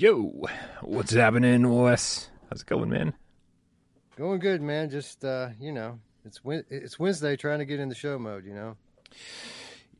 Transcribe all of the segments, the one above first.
Yo, what's happening, Wes? How's it going, man? Going good, man. Just uh, you know, it's it's Wednesday, trying to get in the show mode. You know.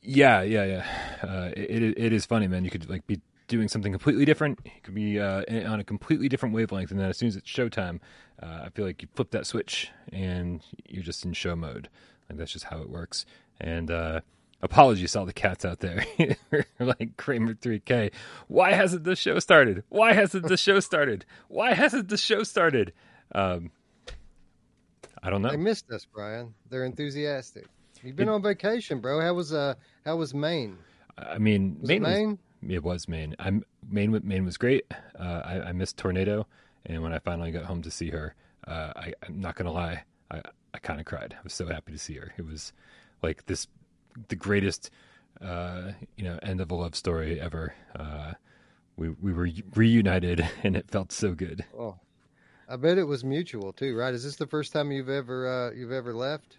Yeah, yeah, yeah. Uh, it it is funny, man. You could like be doing something completely different. You could be uh, on a completely different wavelength, and then as soon as it's showtime, uh, I feel like you flip that switch and you're just in show mode. Like that's just how it works. And uh, apologies to all the cats out there, like Kramer 3K. Why hasn't the show started? Why hasn't the show started? Why hasn't the show started? Um, I don't know. They missed us, Brian. They're enthusiastic. You've been it, on vacation, bro. How was uh how was Maine? I mean, was Maine, it Maine? Was, it was Maine. I'm Maine. Maine was great. Uh, I, I missed tornado, and when I finally got home to see her, uh, I, I'm not gonna lie, I I kind of cried. I was so happy to see her. It was like this the greatest uh, you know end of a love story ever. Uh, we we were reunited, and it felt so good. Oh, I bet it was mutual too, right? Is this the first time you've ever uh, you've ever left?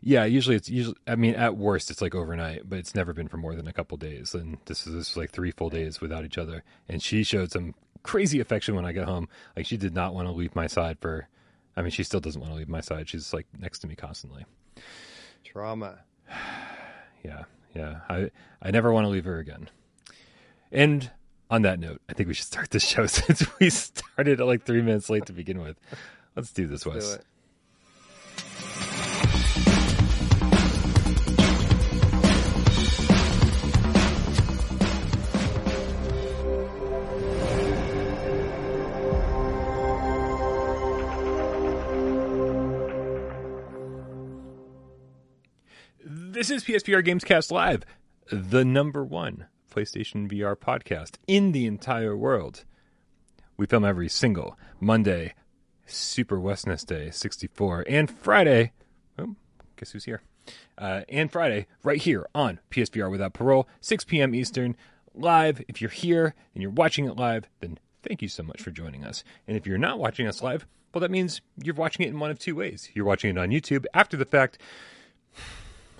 Yeah, usually it's usually. I mean, at worst, it's like overnight, but it's never been for more than a couple days. And this is this was like three full days without each other. And she showed some crazy affection when I got home. Like she did not want to leave my side for. I mean, she still doesn't want to leave my side. She's like next to me constantly. Trauma. Yeah, yeah. I I never want to leave her again. And on that note, I think we should start the show since we started like three minutes late to begin with. Let's do this, Wes. Do This is PSVR Gamescast Live, the number one PlayStation VR podcast in the entire world. We film every single Monday, Super Westness Day 64, and Friday. Oh, guess who's here? Uh, and Friday, right here on PSVR Without Parole, 6 p.m. Eastern, live. If you're here and you're watching it live, then thank you so much for joining us. And if you're not watching us live, well, that means you're watching it in one of two ways. You're watching it on YouTube after the fact,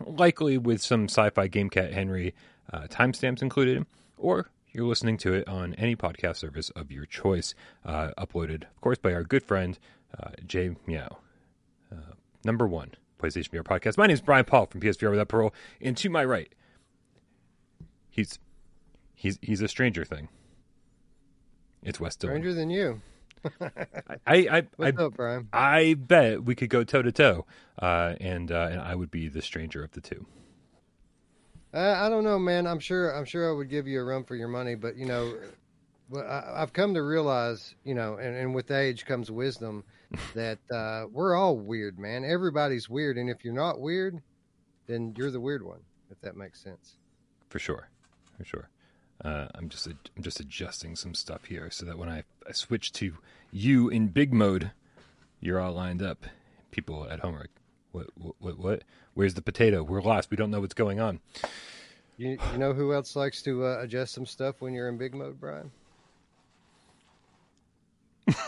likely with some sci fi Game Cat Henry uh, timestamps included, or you're listening to it on any podcast service of your choice, uh, uploaded, of course, by our good friend uh, Jay Meow. Uh, number one PlayStation VR podcast. My name is Brian Paul from PSVR Without Parole, and to my right, he's he's he's a stranger thing. It's Wes Dillon. Stranger than you. I I I, up? I bet we could go toe to toe, and uh, and I would be the stranger of the two. Uh, I don't know, man. I'm sure. I'm sure I would give you a run for your money, but you know, I, have come to realize, you know, and, and with age comes wisdom, that uh, we're all weird, man. Everybody's weird, and if you're not weird, then you're the weird one. If that makes sense. For sure, for sure. Uh, I'm just I'm just adjusting some stuff here so that when I, I switch to you in big mode, you're all lined up. People at home are like, what, what, what? Where's the potato? We're lost. We don't know what's going on. You, you know who else likes to uh, adjust some stuff when you're in big mode, Brian?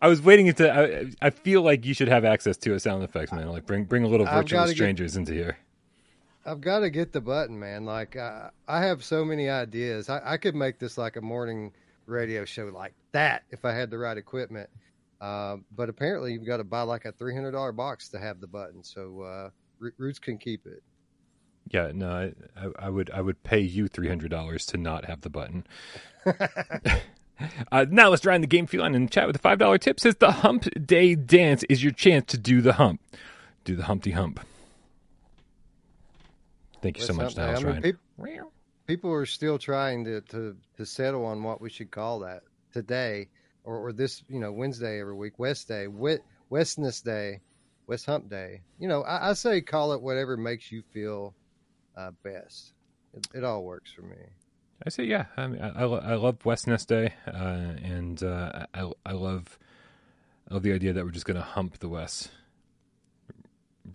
I was waiting to. I, I, feel like you should have access to a sound effects, man. Like bring bring a little virtual strangers get, into here. I've got to get the button, man. Like uh, I have so many ideas. I, I, could make this like a morning radio show like that if I had the right equipment. Uh, but apparently, you've got to buy like a three hundred dollar box to have the button. So uh, Roots can keep it. Yeah, no, I, I would I would pay you three hundred dollars to not have the button. uh, now let's in the game feline and chat with the five dollar tip. Says the Hump Day dance is your chance to do the hump, do the Humpty Hump. Thank you so much, Niles I mean, people, people are still trying to, to to settle on what we should call that today or, or this, you know, Wednesday every week, West Day, West, Westness Day, West Hump Day. You know, I, I say call it whatever makes you feel uh, best. It, it, all works for me. I say, yeah. I mean, I, I love Westness Day, uh, and uh, I, I love, I love the idea that we're just going to hump the West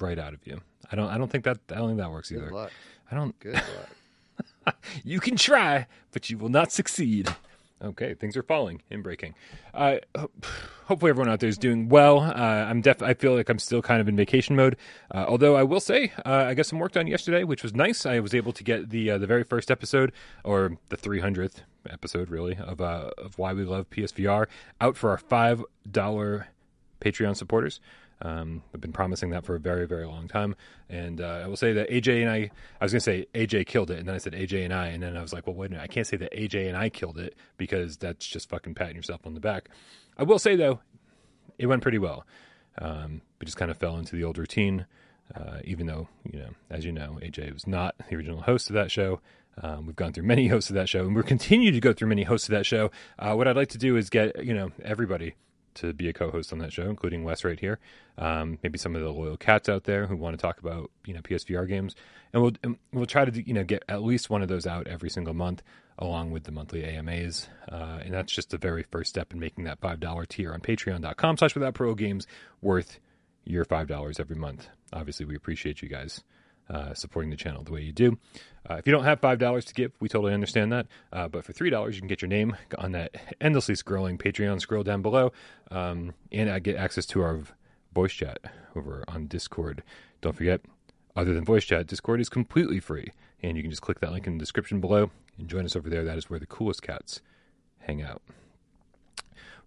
right out of you. I don't, I don't think that, I don't think that works Good either. Luck. I don't. Good luck. you can try, but you will not succeed. Okay, things are falling and breaking. Uh, hopefully, everyone out there is doing well. Uh, I'm def- I feel like I'm still kind of in vacation mode. Uh, although I will say, uh, I got some work done yesterday, which was nice. I was able to get the uh, the very first episode, or the 300th episode, really, of uh, of why we love PSVR out for our five dollar Patreon supporters. Um, I've been promising that for a very, very long time. And uh, I will say that AJ and I, I was going to say AJ killed it. And then I said AJ and I. And then I was like, well, wait a minute. I can't say that AJ and I killed it because that's just fucking patting yourself on the back. I will say, though, it went pretty well. Um, we just kind of fell into the old routine. Uh, even though, you know, as you know, AJ was not the original host of that show. Um, we've gone through many hosts of that show, and we're continue to go through many hosts of that show. Uh, what I'd like to do is get, you know, everybody to be a co-host on that show, including Wes right here. Um, maybe some of the loyal cats out there who want to talk about you know PSVR games, and we'll and we'll try to you know get at least one of those out every single month, along with the monthly AMAs. Uh, and that's just the very first step in making that five dollar tier on Patreon.com/slash Without Pro Games worth your five dollars every month. Obviously, we appreciate you guys uh, supporting the channel the way you do. Uh, if you don't have five dollars to give, we totally understand that. Uh, but for three dollars, you can get your name on that endlessly scrolling Patreon scroll down below, um, and I get access to our voice chat over on Discord. Don't forget, other than voice chat, Discord is completely free, and you can just click that link in the description below and join us over there. That is where the coolest cats hang out.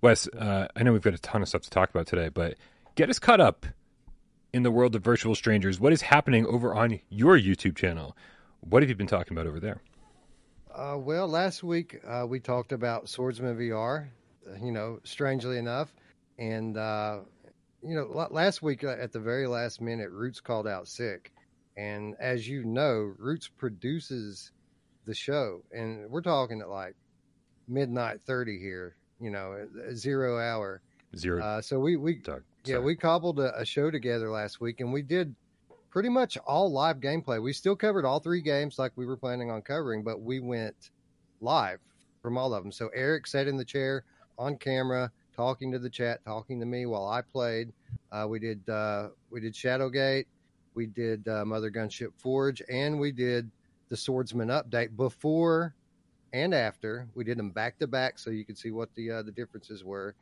Wes, uh, I know we've got a ton of stuff to talk about today, but get us caught up in the world of virtual strangers. What is happening over on your YouTube channel? What have you been talking about over there? Uh, well, last week uh, we talked about Swordsman VR. You know, strangely enough, and uh, you know, last week uh, at the very last minute, Roots called out sick, and as you know, Roots produces the show, and we're talking at like midnight thirty here. You know, zero hour. Zero. Uh, so we we yeah we cobbled a, a show together last week, and we did pretty much all live gameplay. We still covered all three games like we were planning on covering, but we went live from all of them. So Eric sat in the chair on camera, talking to the chat, talking to me while I played. Uh, we did uh, we did Shadowgate, we did uh, Mother Gunship Forge, and we did the Swordsman update before and after. We did them back to back so you could see what the uh, the differences were.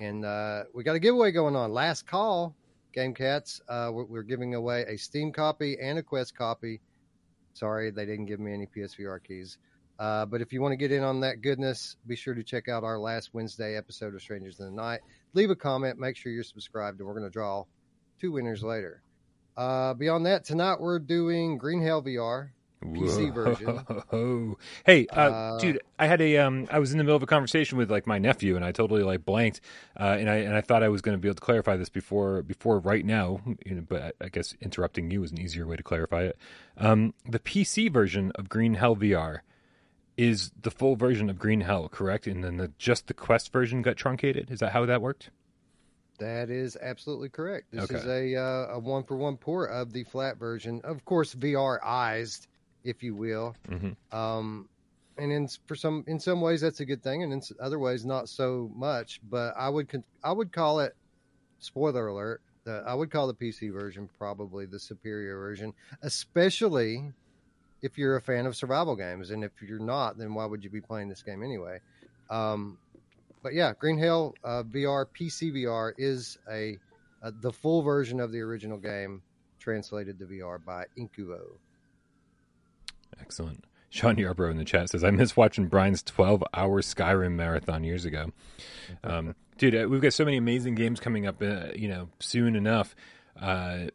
And uh, we got a giveaway going on. Last call Game Cats. Uh, we're, we're, giving away a Steam copy and a Quest copy. Sorry, they didn't give me any PSVR keys. Uh, but if you want to get in on that goodness, be sure to check out our last Wednesday episode of Strangers in the Night. Leave a comment, make sure you're subscribed, and we're going to draw two winners later. Uh, beyond that, tonight we're doing Green Hell VR. PC version. Hey, uh, uh, dude, I had a um, I was in the middle of a conversation with like my nephew, and I totally like blanked, uh, and I and I thought I was going to be able to clarify this before before right now, you know, but I, I guess interrupting you was an easier way to clarify it. Um, the PC version of Green Hell VR is the full version of Green Hell, correct? And then the, just the Quest version got truncated. Is that how that worked? That is absolutely correct. This okay. is a uh, a one for one port of the flat version, of course, VR-ized if you will. Mm-hmm. Um, and in for some in some ways that's a good thing, and in other ways not so much. But I would I would call it spoiler alert. The, I would call the PC version probably the superior version, especially if you're a fan of survival games. And if you're not, then why would you be playing this game anyway? Um, but yeah, Green Hell uh, VR PC VR is a, a the full version of the original game translated to VR by Incuvo. Excellent. Sean Yarbrough in the chat says, I miss watching Brian's 12 hour Skyrim marathon years ago. Um, dude, uh, we've got so many amazing games coming up, uh, you know, soon enough. Uh,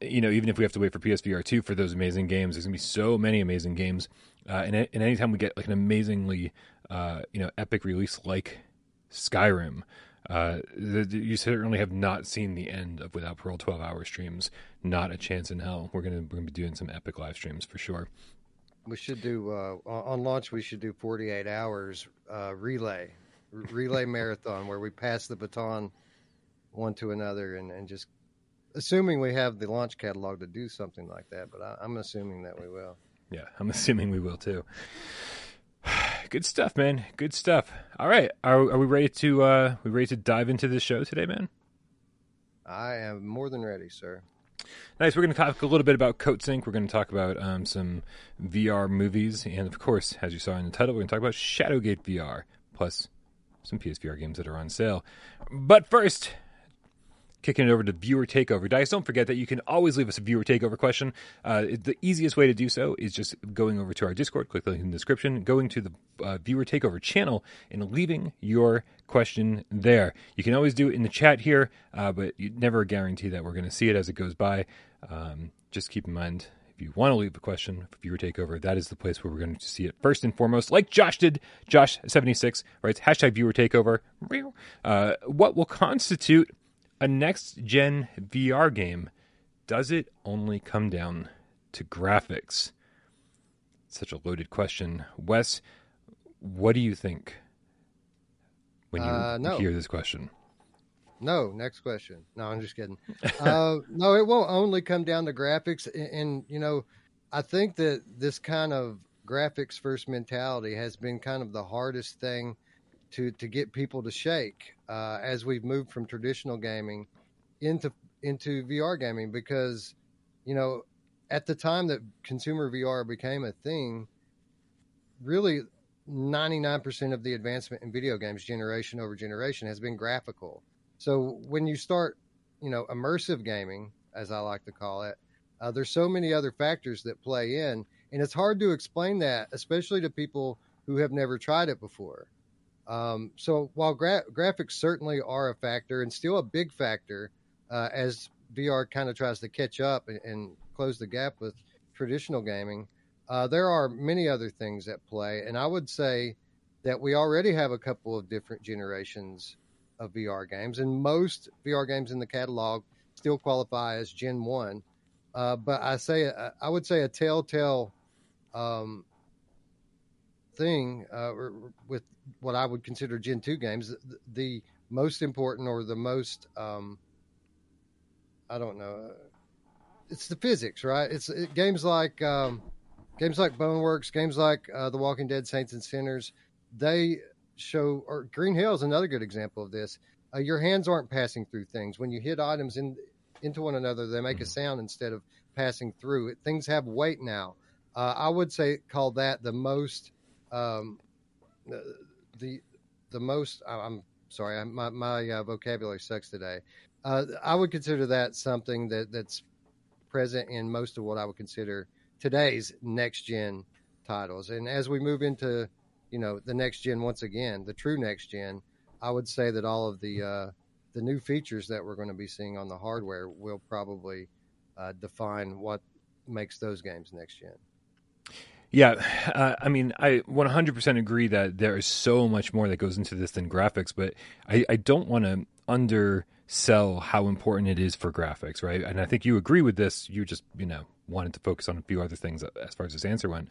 you know, even if we have to wait for PSVR 2 for those amazing games, there's going to be so many amazing games. Uh, and, and anytime we get like an amazingly, uh, you know, epic release like Skyrim, uh, the, you certainly have not seen the end of Without Parole 12 hour streams. Not a chance in hell. We're going to be doing some epic live streams for sure. We should do uh, on launch. We should do 48 hours uh, relay, relay marathon where we pass the baton one to another and, and just assuming we have the launch catalog to do something like that. But I, I'm assuming that we will. Yeah, I'm assuming we will too. Good stuff, man. Good stuff. All right, are, are we ready to uh, we ready to dive into this show today, man? I am more than ready, sir. Nice. We're going to talk a little bit about Coatsink. We're going to talk about um, some VR movies, and of course, as you saw in the title, we're going to talk about Shadowgate VR. plus some PSVR games that are on sale. But first, kicking it over to viewer takeover. Dice, don't forget that you can always leave us a viewer takeover question. Uh, the easiest way to do so is just going over to our Discord, click the link in the description, going to the uh, viewer takeover channel, and leaving your question there. You can always do it in the chat here, uh, but you never guarantee that we're going to see it as it goes by. Um, just keep in mind if you want to leave a question for viewer takeover, that is the place where we're going to see it first and foremost, like Josh did. Josh76 writes hashtag viewer takeover. Uh, what will constitute a next gen VR game? Does it only come down to graphics? Such a loaded question. Wes, what do you think when you Uh, no. hear this question? No, next question. No, I'm just kidding. uh, no, it won't only come down to graphics. And, and, you know, I think that this kind of graphics first mentality has been kind of the hardest thing to, to get people to shake uh, as we've moved from traditional gaming into into VR gaming because, you know, at the time that consumer VR became a thing, really 99% of the advancement in video games generation over generation has been graphical. So when you start, you know, immersive gaming, as I like to call it, uh, there's so many other factors that play in, and it's hard to explain that, especially to people who have never tried it before. Um, so while gra- graphics certainly are a factor and still a big factor, uh, as VR kind of tries to catch up and, and close the gap with traditional gaming, uh, there are many other things at play, and I would say that we already have a couple of different generations of VR games, and most VR games in the catalog still qualify as Gen One. Uh, but I say uh, I would say a telltale um, thing uh, with what I would consider Gen Two games. The, the most important or the most um, I don't know. It's the physics, right? It's it, games like um, games like Boneworks, games like uh, The Walking Dead, Saints and Sinners. They show or Green Hell is another good example of this. Uh, your hands aren't passing through things when you hit items in into one another. They make a sound instead of passing through. It, things have weight now. Uh, I would say call that the most um, the the most. I'm sorry, my my uh, vocabulary sucks today. Uh, I would consider that something that that's present in most of what I would consider today's next gen titles. And as we move into you know the next gen once again, the true next gen, I would say that all of the uh, the new features that we're going to be seeing on the hardware will probably uh, define what makes those games next gen. Yeah, uh, I mean, I 100% agree that there is so much more that goes into this than graphics, but I, I don't want to undersell how important it is for graphics, right? And I think you agree with this. You just, you know, wanted to focus on a few other things as far as this answer went.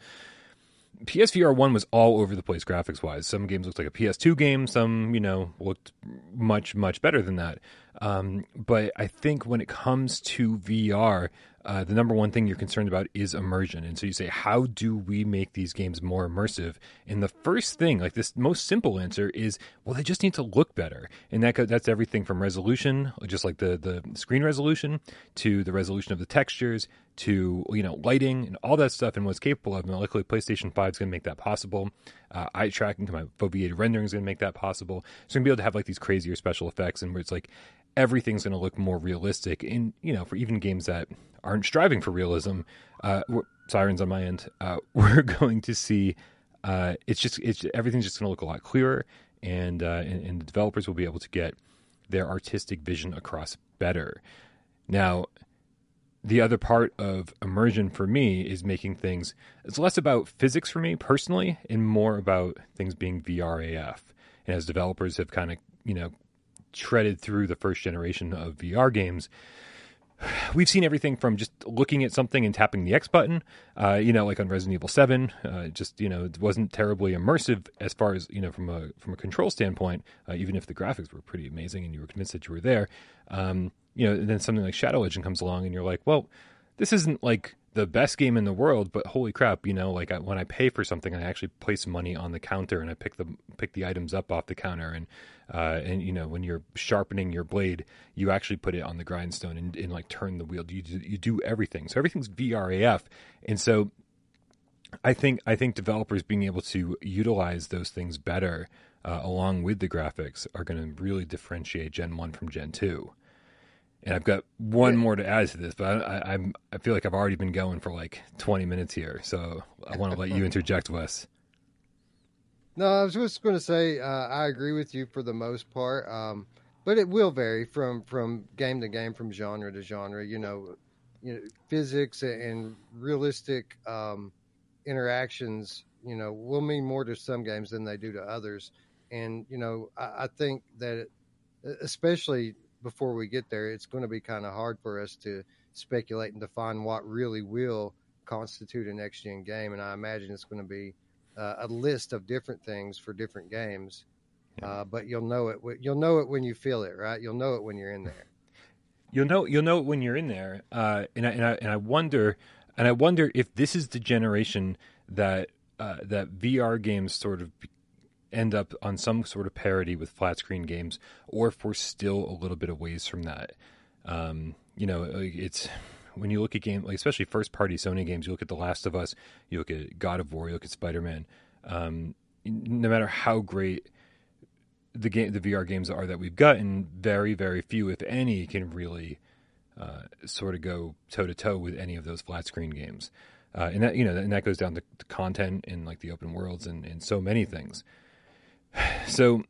PSVR 1 was all over the place graphics wise. Some games looked like a PS2 game, some, you know, looked much, much better than that. Um, but I think when it comes to VR, uh, the number one thing you're concerned about is immersion. And so you say, how do we make these games more immersive? And the first thing, like this most simple answer is, well, they just need to look better. And that that's everything from resolution, just like the, the screen resolution, to the resolution of the textures, to you know lighting and all that stuff and what's capable of. And luckily, PlayStation 5 is going to make that possible. Uh, eye tracking to my foveated rendering is going to make that possible. So I'm going to be able to have like these crazier special effects and where it's like everything's going to look more realistic. And you know, for even games that aren't striving for realism, uh, sirens on my end, uh, we're going to see. Uh, it's just it's everything's just going to look a lot clearer, and, uh, and and the developers will be able to get their artistic vision across better. Now, the other part of immersion for me is making things it's less about physics for me personally and more about things being VRAF. And as developers have kind of, you know, treaded through the first generation of VR games, we've seen everything from just looking at something and tapping the X button, uh, you know, like on Resident Evil Seven. Uh, just you know, it wasn't terribly immersive as far as you know from a from a control standpoint. Uh, even if the graphics were pretty amazing and you were convinced that you were there, um, you know, then something like Shadow Legend comes along and you're like, well, this isn't like the best game in the world, but holy crap, you know, like I, when I pay for something, I actually place money on the counter and I pick the pick the items up off the counter, and uh, and you know when you're sharpening your blade, you actually put it on the grindstone and, and like turn the wheel. You do, you do everything, so everything's VRAF, and so I think I think developers being able to utilize those things better, uh, along with the graphics, are going to really differentiate Gen One from Gen Two. And I've got one more to add to this, but I, am I feel like I've already been going for like 20 minutes here, so I want to let you interject, Wes. No, I was just going to say uh, I agree with you for the most part, um, but it will vary from from game to game, from genre to genre. You know, you know physics and realistic um, interactions. You know, will mean more to some games than they do to others, and you know, I, I think that especially before we get there, it's going to be kind of hard for us to speculate and define what really will constitute a next gen game. And I imagine it's going to be uh, a list of different things for different games. Yeah. Uh, but you'll know it. You'll know it when you feel it, right? You'll know it when you're in there. You'll know. You'll know it when you're in there. Uh, and I, and I and I wonder, and I wonder if this is the generation that uh, that VR games sort of end up on some sort of parity with flat screen games, or if we're still a little bit of ways from that. Um, you know, it's when you look at games, like especially first party Sony games, you look at The Last of Us, you look at God of War, you look at Spider Man. Um, no matter how great the game, the VR games are that we've gotten, very, very few, if any, can really uh, sort of go toe to toe with any of those flat screen games. Uh, and that you know, and that goes down to, content and like the open worlds and, and so many things. So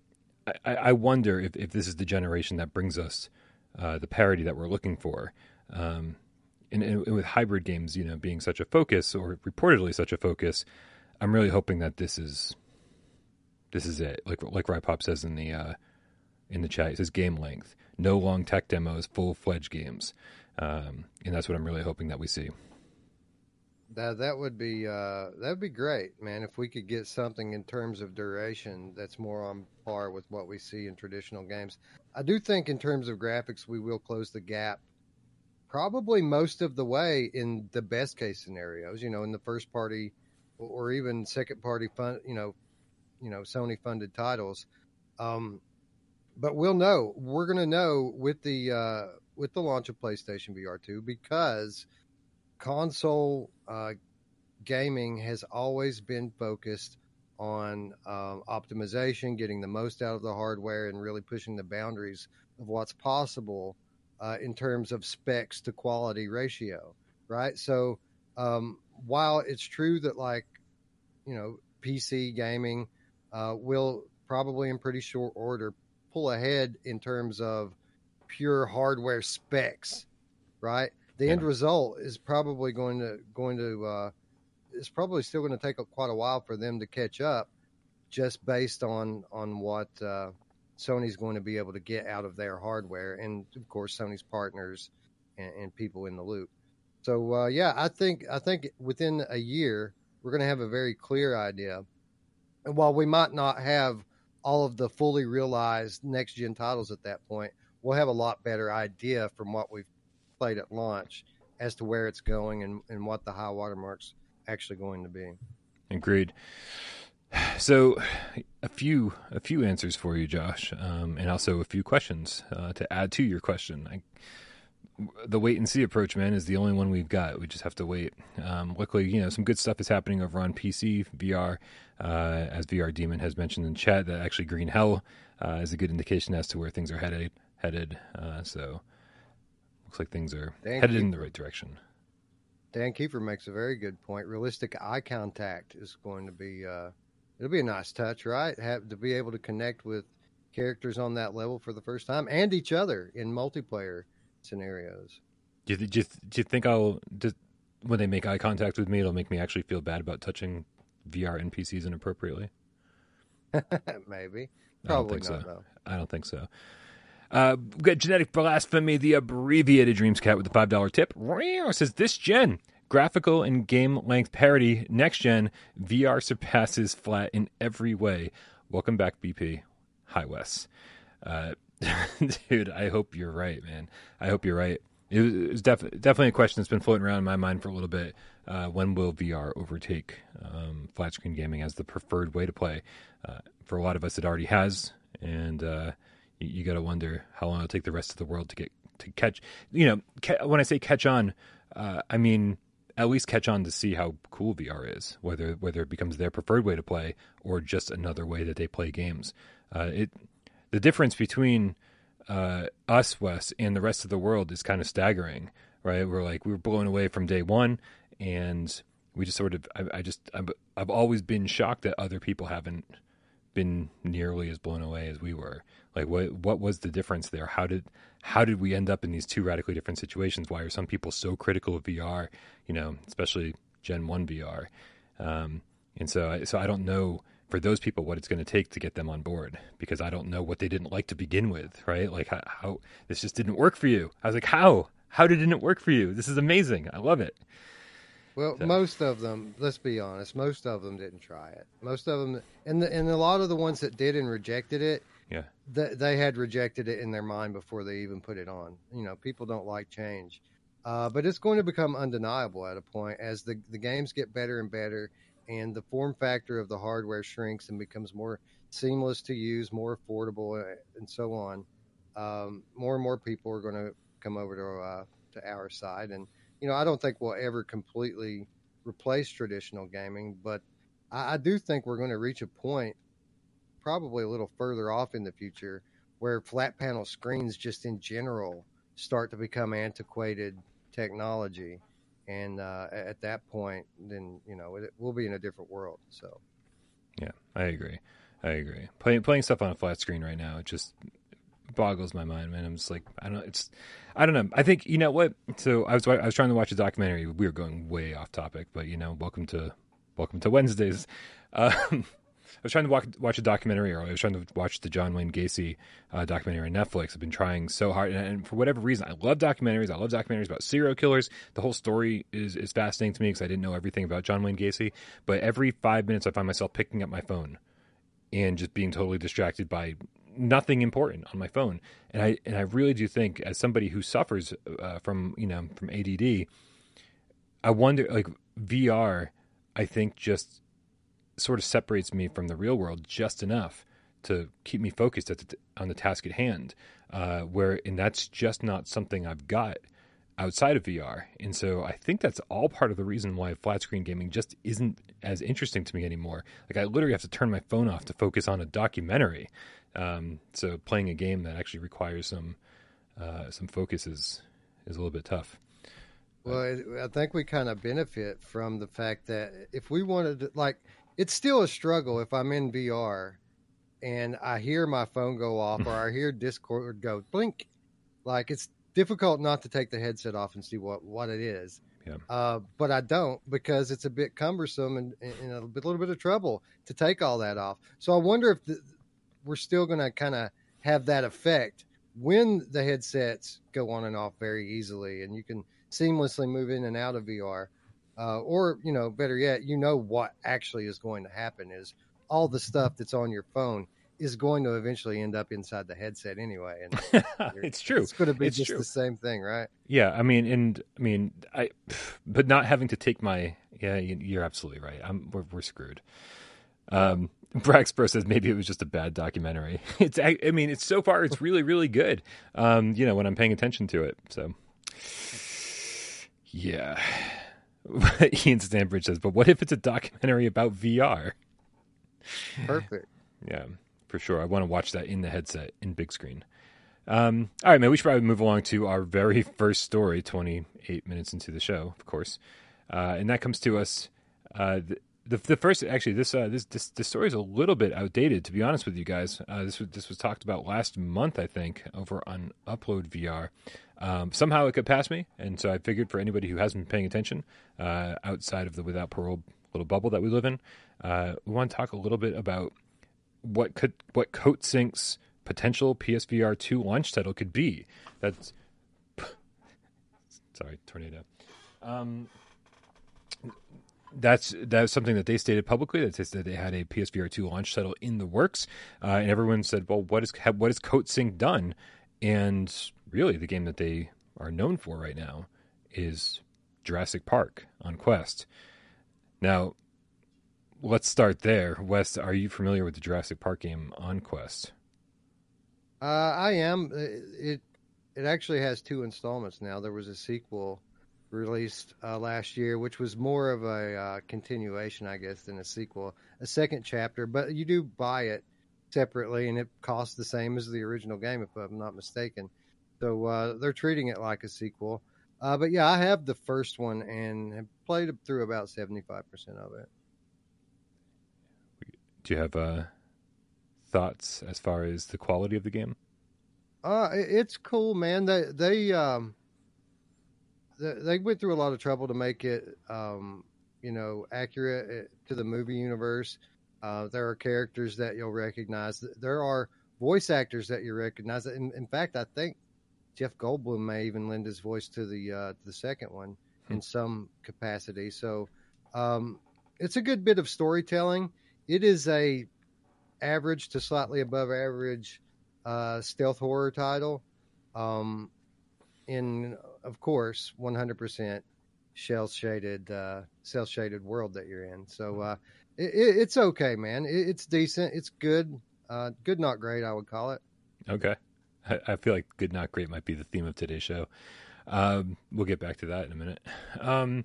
I, I wonder if, if this is the generation that brings us uh, the parity that we're looking for. Um, and, and, with hybrid games, you know, being such a focus or reportedly such a focus, I'm really hoping that this is this is it. Like like Rypop says in the uh, in the chat, he says game length, no long tech demos, full fledged games, um, and that's what I'm really hoping that we see. That that would be uh, that would be great, man. If we could get something in terms of duration that's more on par with what we see in traditional games. I do think in terms of graphics, we will close the gap probably most of the way in the best case scenarios. You know, in the first party or even second party fun, you know, you know, Sony funded titles. Um, but we'll know. We're going to know with the uh, with the launch of PlayStation VR two because console uh, gaming has always been focused on um, optimization, getting the most out of the hardware, and really pushing the boundaries of what's possible uh, in terms of specs to quality ratio, right? So um, while it's true that like you know PC gaming uh, will probably in pretty short order pull ahead in terms of pure hardware specs, right? the yeah. end result is probably going to going to uh, it's probably still going to take a, quite a while for them to catch up, just based on on what uh, Sony's going to be able to get out of their hardware, and of course Sony's partners and, and people in the loop. So uh, yeah, I think I think within a year we're going to have a very clear idea. And while we might not have all of the fully realized next gen titles at that point, we'll have a lot better idea from what we've played at launch as to where it's going and, and what the high watermark's actually going to be. Agreed. So, a few a few answers for you, Josh, um, and also a few questions uh, to add to your question. I, the wait and see approach, man, is the only one we've got. We just have to wait. Um, luckily, you know, some good stuff is happening over on PC VR, uh, as VR Demon has mentioned in chat. That actually Green Hell uh, is a good indication as to where things are headed. Headed. Uh, so Looks like things are Dan headed Kiefer, in the right direction. Dan Kiefer makes a very good point. Realistic eye contact is going to be uh, it'll be a nice touch, right? Have to be able to connect with characters on that level for the first time and each other in multiplayer scenarios. Do you, do you, do you think I'll do, when they make eye contact with me, it'll make me actually feel bad about touching VR NPCs inappropriately? Maybe. Probably not. So. Though. I don't think so. Uh, Genetic Blasphemy, the abbreviated Dreams Cat with the $5 tip. Says this gen, graphical and game length parity. Next gen, VR surpasses flat in every way. Welcome back, BP. Hi, Wes. Uh, dude, I hope you're right, man. I hope you're right. It was, def- definitely a question that's been floating around in my mind for a little bit. Uh, when will VR overtake um, flat screen gaming as the preferred way to play? Uh, for a lot of us, it already has, and uh, you, you got to wonder how long it'll take the rest of the world to get to catch. You know, ca- when I say catch on, uh, I mean at least catch on to see how cool VR is, whether whether it becomes their preferred way to play or just another way that they play games. Uh, it the difference between uh, us, Wes, and the rest of the world is kind of staggering, right? We're like we were blown away from day one, and we just sort of I, I just I've, I've always been shocked that other people haven't been nearly as blown away as we were. Like what what was the difference there? How did how did we end up in these two radically different situations? Why are some people so critical of VR? You know, especially Gen One VR. Um, and so so I don't know for those people what it's going to take to get them on board because I don't know what they didn't like to begin with, right? Like how, how this just didn't work for you. I was like, how? How did it work for you? This is amazing. I love it. Well, so. most of them, let's be honest, most of them didn't try it. Most of them, and the, and a lot of the ones that did and rejected it, yeah, they, they had rejected it in their mind before they even put it on. You know, people don't like change, uh, but it's going to become undeniable at a point as the the games get better and better, and the form factor of the hardware shrinks and becomes more seamless to use, more affordable, uh, and so on. Um, more and more people are going to come over to uh, to our side and you know, I don't think we'll ever completely replace traditional gaming, but I, I do think we're going to reach a point, probably a little further off in the future, where flat panel screens just in general start to become antiquated technology. And uh, at that point, then you know it, we'll be in a different world. So, yeah, I agree. I agree. Playing playing stuff on a flat screen right now, it just boggles my mind, man. I'm just like, I don't. It's, I don't know. I think you know what. So I was I was trying to watch a documentary. We were going way off topic, but you know, welcome to welcome to Wednesdays. Um, was trying to watch, watch a documentary earlier. I was trying to watch the John Wayne Gacy uh, documentary on Netflix. I've been trying so hard, and, and, for whatever reason, I love documentaries. I love documentaries about serial killers. The whole story is is fascinating to me because I didn't know everything about John Wayne Gacy. But every five minutes, I find myself picking up my phone and just being totally distracted by nothing important on my phone. And I and I really do think, as somebody who suffers uh, from you know from ADD, I wonder like VR. I think just sort of separates me from the real world just enough to keep me focused the, on the task at hand. Uh, where and that's just not something I've got outside of VR. And so I think that's all part of the reason why flat screen gaming just isn't as interesting to me anymore. Like I literally have to turn my phone off to focus on a documentary. Um, so playing a game that actually requires some uh, some focus is is a little bit tough. Well, I think we kind of benefit from the fact that if we wanted to, like, it's still a struggle if I'm in VR and I hear my phone go off or I hear Discord go blink. Like, it's difficult not to take the headset off and see what, what it is. Yeah. Uh, but I don't because it's a bit cumbersome and, and a, bit, a little bit of trouble to take all that off. So I wonder if the, we're still going to kind of have that effect when the headsets go on and off very easily and you can seamlessly move in and out of VR. Uh, or, you know, better yet, you know what actually is going to happen is all the stuff that's on your phone is going to eventually end up inside the headset anyway. And it's true. It's going to be it's just true. the same thing, right? Yeah, I mean, and I mean, I, but not having to take my, yeah, you're absolutely right. I'm, we're, we're screwed. Um, Braxpro says maybe it was just a bad documentary. It's, I, I mean, it's so far it's really, really good. Um, you know, when I'm paying attention to it. So, yeah. Ian Stanbridge says, but what if it's a documentary about VR? Perfect. Yeah, for sure. I want to watch that in the headset in big screen. Um, all right, man. We should probably move along to our very first story. Twenty-eight minutes into the show, of course, uh, and that comes to us. Uh, the the first actually this uh this this, this story is a little bit outdated to be honest with you guys. Uh, this was this was talked about last month I think over on Upload VR. Um, somehow it got past me, and so I figured for anybody who hasn't been paying attention uh, outside of the without parole little bubble that we live in, uh, we want to talk a little bit about what could what Coatsink's potential PSVR two launch title could be. That's sorry tornado. Um, that's that's something that they stated publicly that they said they had a PSVR two launch title in the works, uh, and everyone said, "Well, what is what has Coatsink done?" And really, the game that they are known for right now is Jurassic Park on Quest. Now, let's start there. Wes, are you familiar with the Jurassic Park game on Quest? Uh, I am. It it actually has two installments now. There was a sequel released uh, last year, which was more of a uh, continuation, I guess, than a sequel, a second chapter. But you do buy it separately, and it costs the same as the original game, if I'm not mistaken. So uh, they're treating it like a sequel. Uh, but yeah, I have the first one and have played through about 75% of it. Do you have uh, thoughts as far as the quality of the game? Uh, it's cool, man. They they um they went through a lot of trouble to make it um you know accurate eh, to the movie universe. Uh, there are characters that you'll recognize. There are voice actors that you recognize. In, in fact, I think Jeff Goldblum may even lend his voice to the uh, the second one hmm. in some capacity. So um, it's a good bit of storytelling. It is a average to slightly above average uh, stealth horror title. Um, in of course 100% shell shaded uh, cell shaded world that you're in. So uh, it, it's okay, man. It, it's decent. It's good. Uh, good, not great. I would call it. Okay. I, I, feel like good, not great might be the theme of today's show. Um, we'll get back to that in a minute. Um,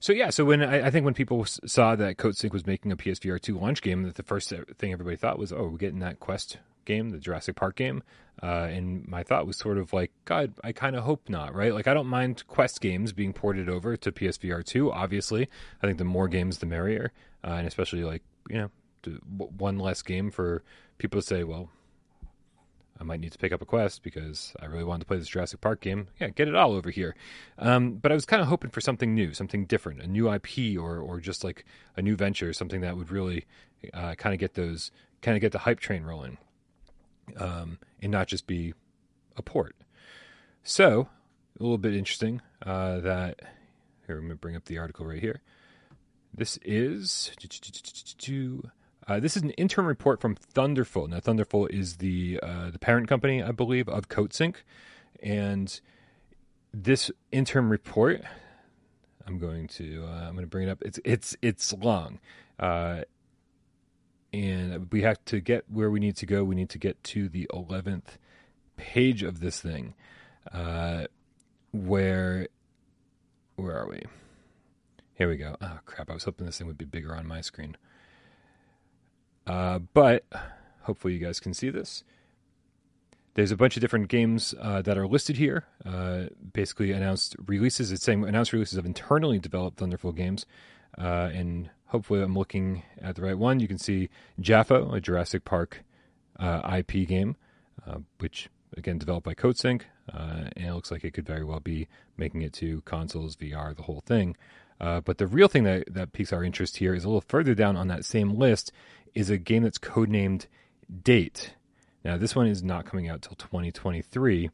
so yeah, so when I, I, think when people saw that Coatsink was making a PSVR two launch game, that the first thing everybody thought was, "Oh, we're getting that Quest game, the Jurassic Park game." Uh, and my thought was sort of like, God, I kind of hope not, right? Like, I don't mind Quest games being ported over to PSVR two. Obviously, I think the more games, the merrier, uh, and especially like you know, one less game for people to say, well, I might need to pick up a quest because I really wanted to play this Jurassic Park game. Yeah, get it all over here. Um, but I was kind of hoping for something new, something different, a new IP or or just like a new venture, something that would really uh, kind of get those, kind of get the hype train rolling, um, and not just be a port. So a little bit interesting uh, that here. I'm going to bring up the article right here. This is. Uh, this is an interim report from Thunderful. Now, Thunderful is the uh, the parent company, I believe, of Coatsink, and this interim report, I'm going to uh, I'm going to bring it up. It's it's it's long, uh, and we have to get where we need to go. We need to get to the 11th page of this thing, uh, where where are we? Here we go. Oh crap! I was hoping this thing would be bigger on my screen. Uh, but hopefully, you guys can see this. There's a bunch of different games uh, that are listed here. Uh, basically, announced releases. It's saying announced releases of internally developed Thunderful games, uh, and hopefully, I'm looking at the right one. You can see Jaffo, a Jurassic Park uh, IP game, uh, which again developed by Coatsink, uh, and it looks like it could very well be making it to consoles, VR, the whole thing. but the real thing that, that piques our interest here is a little further down on that same list is a game that's codenamed Date. Now, this one is not coming out till 2023,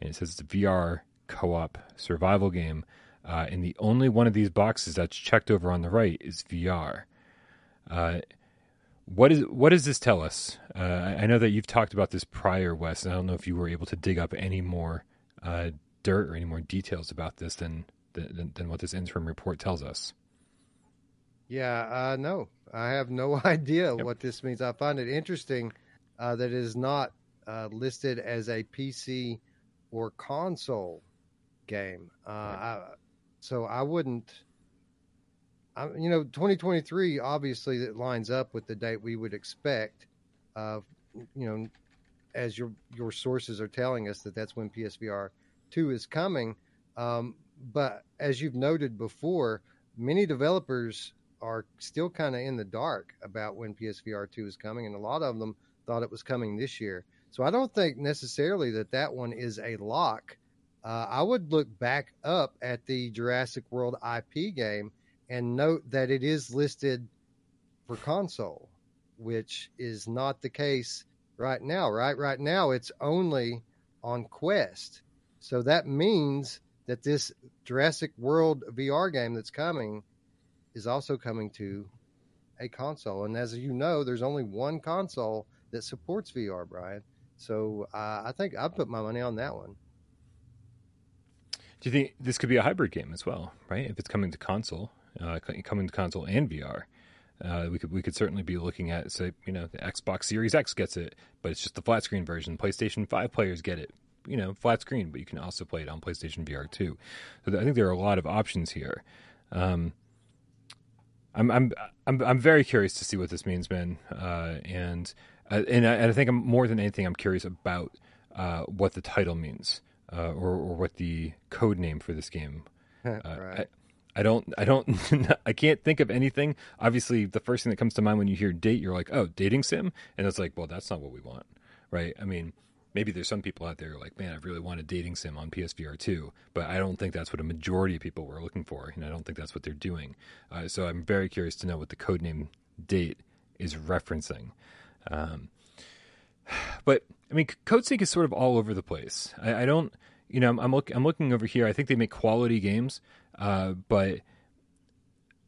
and it says it's a VR co-op survival game. Uh, and the only one of these boxes that's checked over on the right is VR. Uh, what is what does this tell us? Uh, I know that you've talked about this prior, Wes. And I don't know if you were able to dig up any more uh, dirt or any more details about this than, than than what this interim report tells us. Yeah, uh, no, I have no idea yep. what this means. I find it interesting uh, that it is not uh, listed as a PC or console game. Uh, I, so I wouldn't. I, you know, 2023 obviously that lines up with the date we would expect. Uh, you know, as your your sources are telling us that that's when PSVR two is coming. Um, but as you've noted before, many developers are still kind of in the dark about when PSVR 2 is coming, and a lot of them thought it was coming this year. So I don't think necessarily that that one is a lock. Uh, I would look back up at the Jurassic World IP game and note that it is listed for console, which is not the case right now, right? Right now, it's only on Quest. So that means that this Jurassic World VR game that's coming is also coming to a console. And as you know, there's only one console that supports VR, Brian. So uh, I think I'd put my money on that one. Do you think this could be a hybrid game as well, right? If it's coming to console, uh, coming to console and VR, uh, we could we could certainly be looking at say you know the Xbox Series X gets it, but it's just the flat screen version. PlayStation Five players get it, you know flat screen, but you can also play it on PlayStation VR too. So I think there are a lot of options here. Um, I'm I'm I'm I'm very curious to see what this means, man. Uh, and uh, and, I, and I think I'm more than anything, I'm curious about uh, what the title means, uh, or or what the code name for this game. Uh, right. I, I don't, I don't, I can't think of anything. Obviously, the first thing that comes to mind when you hear date, you're like, oh, dating sim, and it's like, well, that's not what we want, right? I mean, maybe there's some people out there who are like, man, I really want a dating sim on PSVR 2, but I don't think that's what a majority of people were looking for, and I don't think that's what they're doing. Uh, so I'm very curious to know what the codename date is referencing. Um, but I mean, Coatsink is sort of all over the place. I, I don't, you know, I'm, I'm, look, I'm looking over here. I think they make quality games, uh, but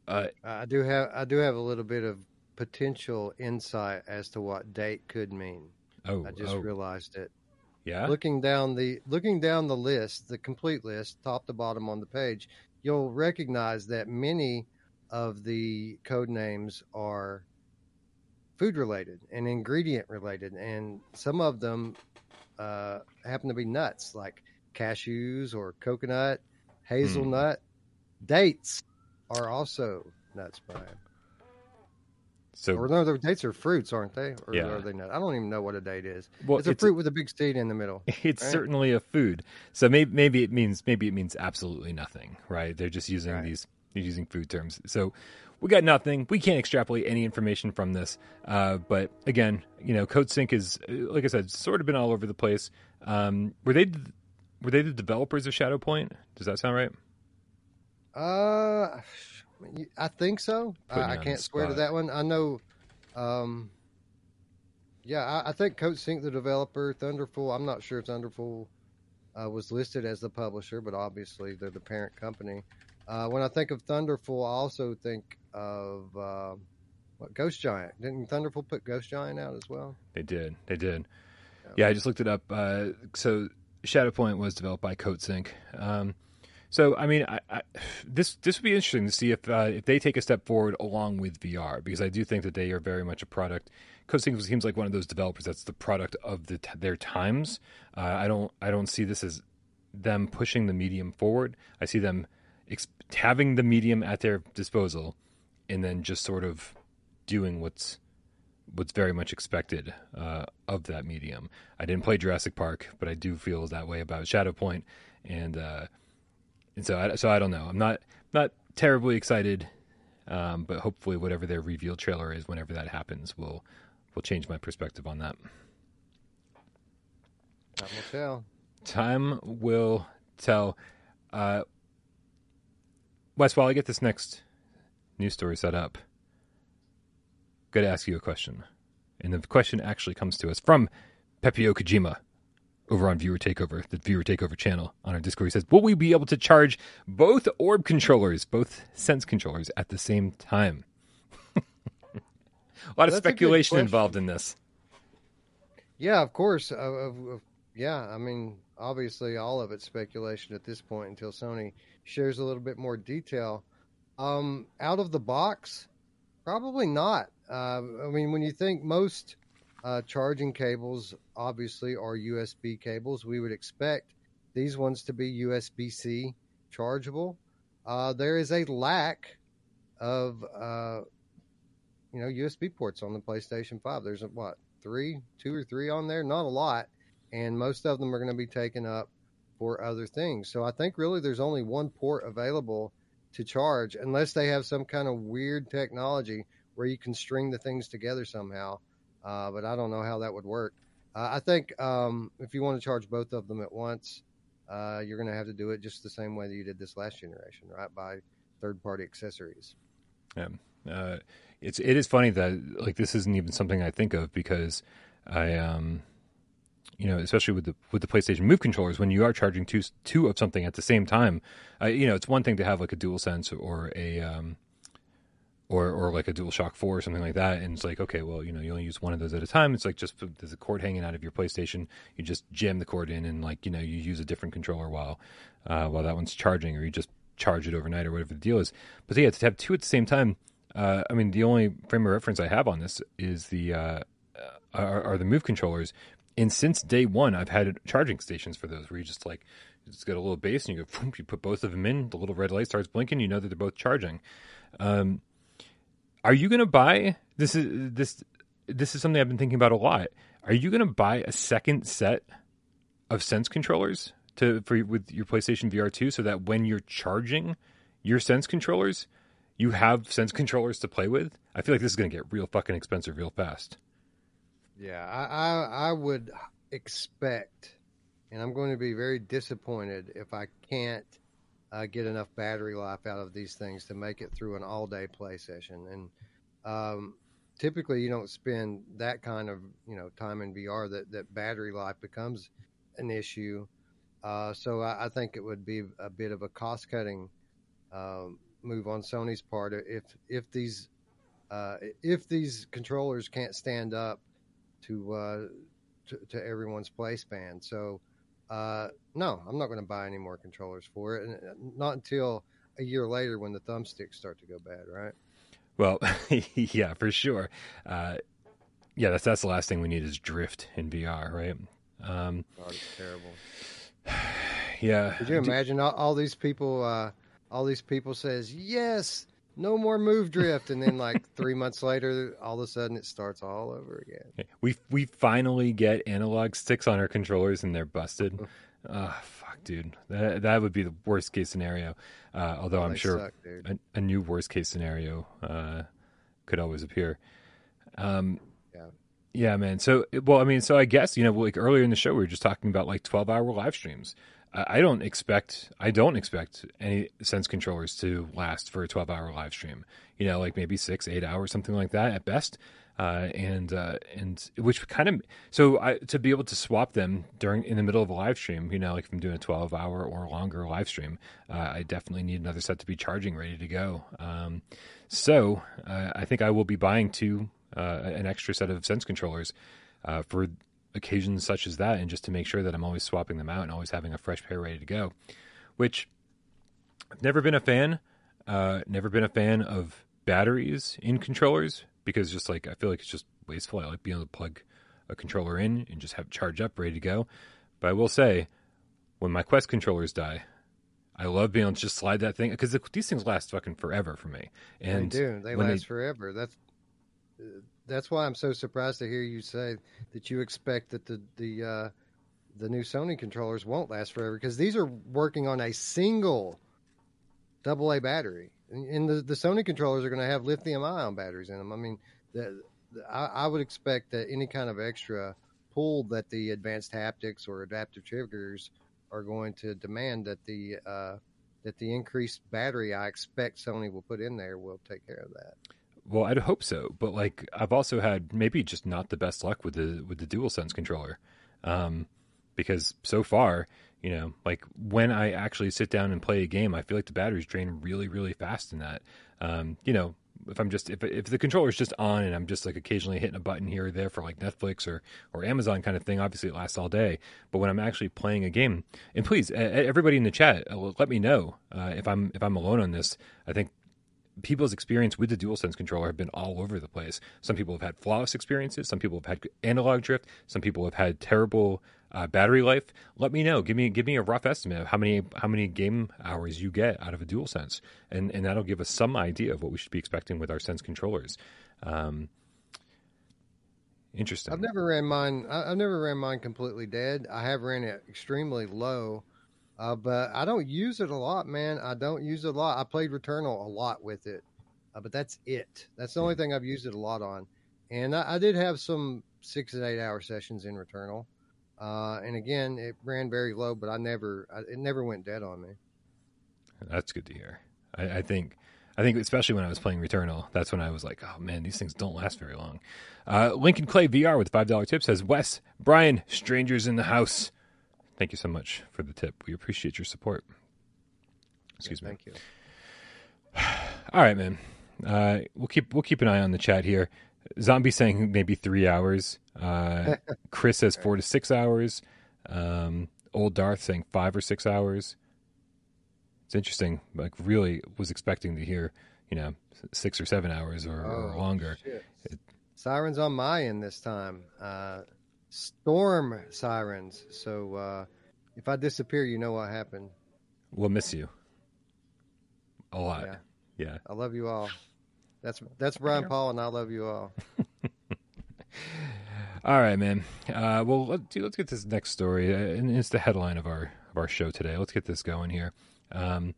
uh, I do have I do have a little bit of potential insight as to what date could mean. oh, I just oh, realized it. yeah, Looking down the looking down the list, the complete list, top to bottom on the page, you'll recognize that many of the code names are food related and ingredient related, and some of them uh, happen to be nuts like cashews or coconut, hazelnut. Dates are also nuts, Brian. so Or no, the dates are fruits, aren't they? Or Yeah. are they not? I don't even know what a date is. well, it's a fruit with a big seed in the middle. it's right? certainly a food. So maybe maybe it means maybe it means absolutely nothing, right? They're just using Right. these using food terms. So we got nothing. We can't extrapolate any information from this. Uh, but again, you know, Coatsink is uh, like I said, sort of been all over the place. Um, were they were they the developers of Shadowpoint? Does that sound right? Uh, I think so. Putting I, I can't swear to that one. I know. Um, yeah, I, I think Coatsink, the developer, Thunderful. I'm not sure if Thunderful uh, was listed as the publisher, but obviously they're the parent company. Uh, when I think of Thunderful, I also think of uh, what Ghost Giant. Didn't Thunderful put Ghost Giant out as well? They did. They did. Yeah. Yeah, I just looked it up. Uh, so Shadowpoint was developed by Coatsink. Um, so I mean, I, I, this this would be interesting to see if uh, if they take a step forward along with VR because I do think that they are very much a product. Coatsink seems like one of those developers that's the product of the, their times. Uh, I don't I don't see this as them pushing the medium forward. I see them ex- having the medium at their disposal and then just sort of doing what's what's very much expected uh, of that medium. I didn't play Jurassic Park, but I do feel that way about Shadow and uh, and so I, so I don't know. I'm not not terribly excited, um, but hopefully whatever their reveal trailer is, whenever that happens, will will change my perspective on that. Time will tell. Time will tell. Uh, Wes, while I get this next news story set up, got to ask you a question. And the question actually comes to us from Pepio Kojima over on Viewer Takeover, the Viewer Takeover channel on our Discord. He says, Will we be able to charge both orb controllers, both sense controllers at the same time? a lot of a good speculation involved in this. Yeah, of course. Of, of, of- yeah, I mean, obviously, all of it's speculation at this point until Sony shares a little bit more detail. Um, out of the box, probably not. Uh, I mean, when you think most uh, charging cables, obviously, are USB cables, we would expect these ones to be USB C chargeable. Uh, there is a lack of, uh, you know, USB ports on the PlayStation 5. There's what, three, two or three on there, not a lot, and most of them are going to be taken up for other things. So I think really there's only one port available to charge, unless they have some kind of weird technology where you can string the things together somehow. Uh, but I don't know how that would work. Uh, I think um, if you want to charge both of them at once, uh, you're going to have to do it just the same way that you did this last generation, right? By third-party accessories. Yeah. Uh, it's it is funny that like this isn't even something I think of because I um you know especially with the with the PlayStation Move controllers when you are charging two two of something at the same time uh, you know it's one thing to have like a Dual Sense or a um or or like a Dual Shock Four or something like that and it's like okay well you know you only use one of those at a time. It's like just there's a cord hanging out of your PlayStation. You just jam the cord in and like you know you use a different controller while uh, while that one's charging or you just charge it overnight or whatever the deal is. But yeah to have two at the same time uh, I mean, the only frame of reference I have on this is the uh, are, are the move controllers, and since day one, I've had charging stations for those where you just like just get a little base and you go, you put both of them in. The little red light starts blinking. You know that they're both charging. Um, are you going to buy this? Is this this is something I've been thinking about a lot. Are you going to buy a second set of Sense controllers to for with your PlayStation VR two, so that when you're charging your Sense controllers, you have Sense controllers to play with? I feel like this is going to get real fucking expensive real fast. Yeah, I, I I would expect, and I'm going to be very disappointed if I can't uh, get enough battery life out of these things to make it through an all day play session. And um, typically, you don't spend that kind of you know time in VR that that battery life becomes an issue. Uh, so I, I, think it would be a bit of a cost cutting um, move on Sony's part if if these uh, if these controllers can't stand up to uh, to, to, everyone's play span. So uh, no, I'm not going to buy any more controllers for it, and uh, not until a year later when the thumbsticks start to go bad, right? Well, yeah, for sure. Uh, yeah, that's that's the last thing we need is drift in VR, right? Um, God, it's terrible. Yeah. Could you imagine all, all these people? Uh, all these people says yes, no more move drift, and then like three months later, all of a sudden it starts all over again. We we finally get analog sticks on our controllers, and they're busted. oh, fuck, dude, that that would be the worst case scenario. Uh, although I'm sure suck, a, a, new worst case scenario uh, could always appear. Um, yeah. Yeah, man. So, well, I mean, so I guess you know, like earlier in the show, we were just talking about like 12 hour live streams. I don't expect I don't expect any sense controllers to last for a 12 hour live stream. You know, like maybe six, eight hours, something like that at best. Uh, and uh, and which kind of so I, to be able to swap them during in the middle of a live stream, you know, like if I'm doing a 12 hour or longer live stream, uh, I definitely need another set to be charging, ready to go. Um, so uh, I think I will be buying two uh, an extra set of sense controllers uh, for occasions such as that, and just to make sure that I'm always swapping them out and always having a fresh pair ready to go. Which I've never been a fan. Uh, never been a fan of batteries in controllers because just like I feel like it's just wasteful. I like being able to plug a controller in and just have it charge up, ready to go. But I will say, when my Quest controllers die, I love being able to just slide that thing because these things last fucking forever for me. And they do. They last they, forever. That's that's why I'm so surprised to hear you say that you expect that the the uh, the new Sony controllers won't last forever because these are working on a single AA battery, and the, the Sony controllers are going to have lithium ion batteries in them. I mean, the, the, I, I would expect that any kind of extra pull that the advanced haptics or adaptive triggers are going to demand that the uh, that the increased battery I expect Sony will put in there will take care of that. Well, I'd hope so, but like I've also had maybe just not the best luck with the with the DualSense controller, um, because so far, you know, like when I actually sit down and play a game, I feel like the batteries drain really, really fast in that. Um, you know, if I'm just if if the controller is just on and I'm just like occasionally hitting a button here or there for like Netflix or or Amazon kind of thing, obviously it lasts all day. But when I'm actually playing a game, and please, everybody in the chat, uh, let me know uh, if I'm if I'm alone on this. I think people's experience with the DualSense controller have been all over the place. Some people have had flawless experiences. Some people have had analog drift. Some people have had terrible uh, battery life. Let me know. Give me give me a rough estimate of how many how many game hours you get out of a DualSense, and and that'll give us some idea of what we should be expecting with our Sense controllers. Um, interesting. I've never ran mine. I've never ran mine completely dead. I have ran it extremely low uh, but I don't use it a lot, man. I don't use it a lot. I played Returnal a lot with it, uh, but that's it. That's the only thing I've used it a lot on. And I, I did have some six and eight hour sessions in Returnal. Uh, and again, it ran very low, but I never, I, it never went dead on me. That's good to hear. I, I, think, I think especially when I was playing Returnal, that's when I was like, oh man, these things don't last very long. Uh, Lincoln Clay VR with five dollar tip says, Wes, Brian, strangers in the house. Thank you so much for the tip. We appreciate your support. Excuse yeah, me. Thank you. All right, man. Uh, we'll keep we'll keep an eye on the chat here. Zombie saying maybe three hours. Uh, Chris says four to six hours. Um, Old Darth saying five or six hours. It's interesting. Like, really was expecting to hear, you know, six or seven hours or, oh, or longer. It, Sirens on my end this time. Uh, storm sirens. So uh, if I disappear, you know what happened. We'll miss you a lot. Yeah. Yeah. I love you all. That's that's Brian Paul, and I love you all. All right, man. Uh, well, let, dude, let's get this next story, uh, and it's the headline of our of our show today. Let's get this going here. Um,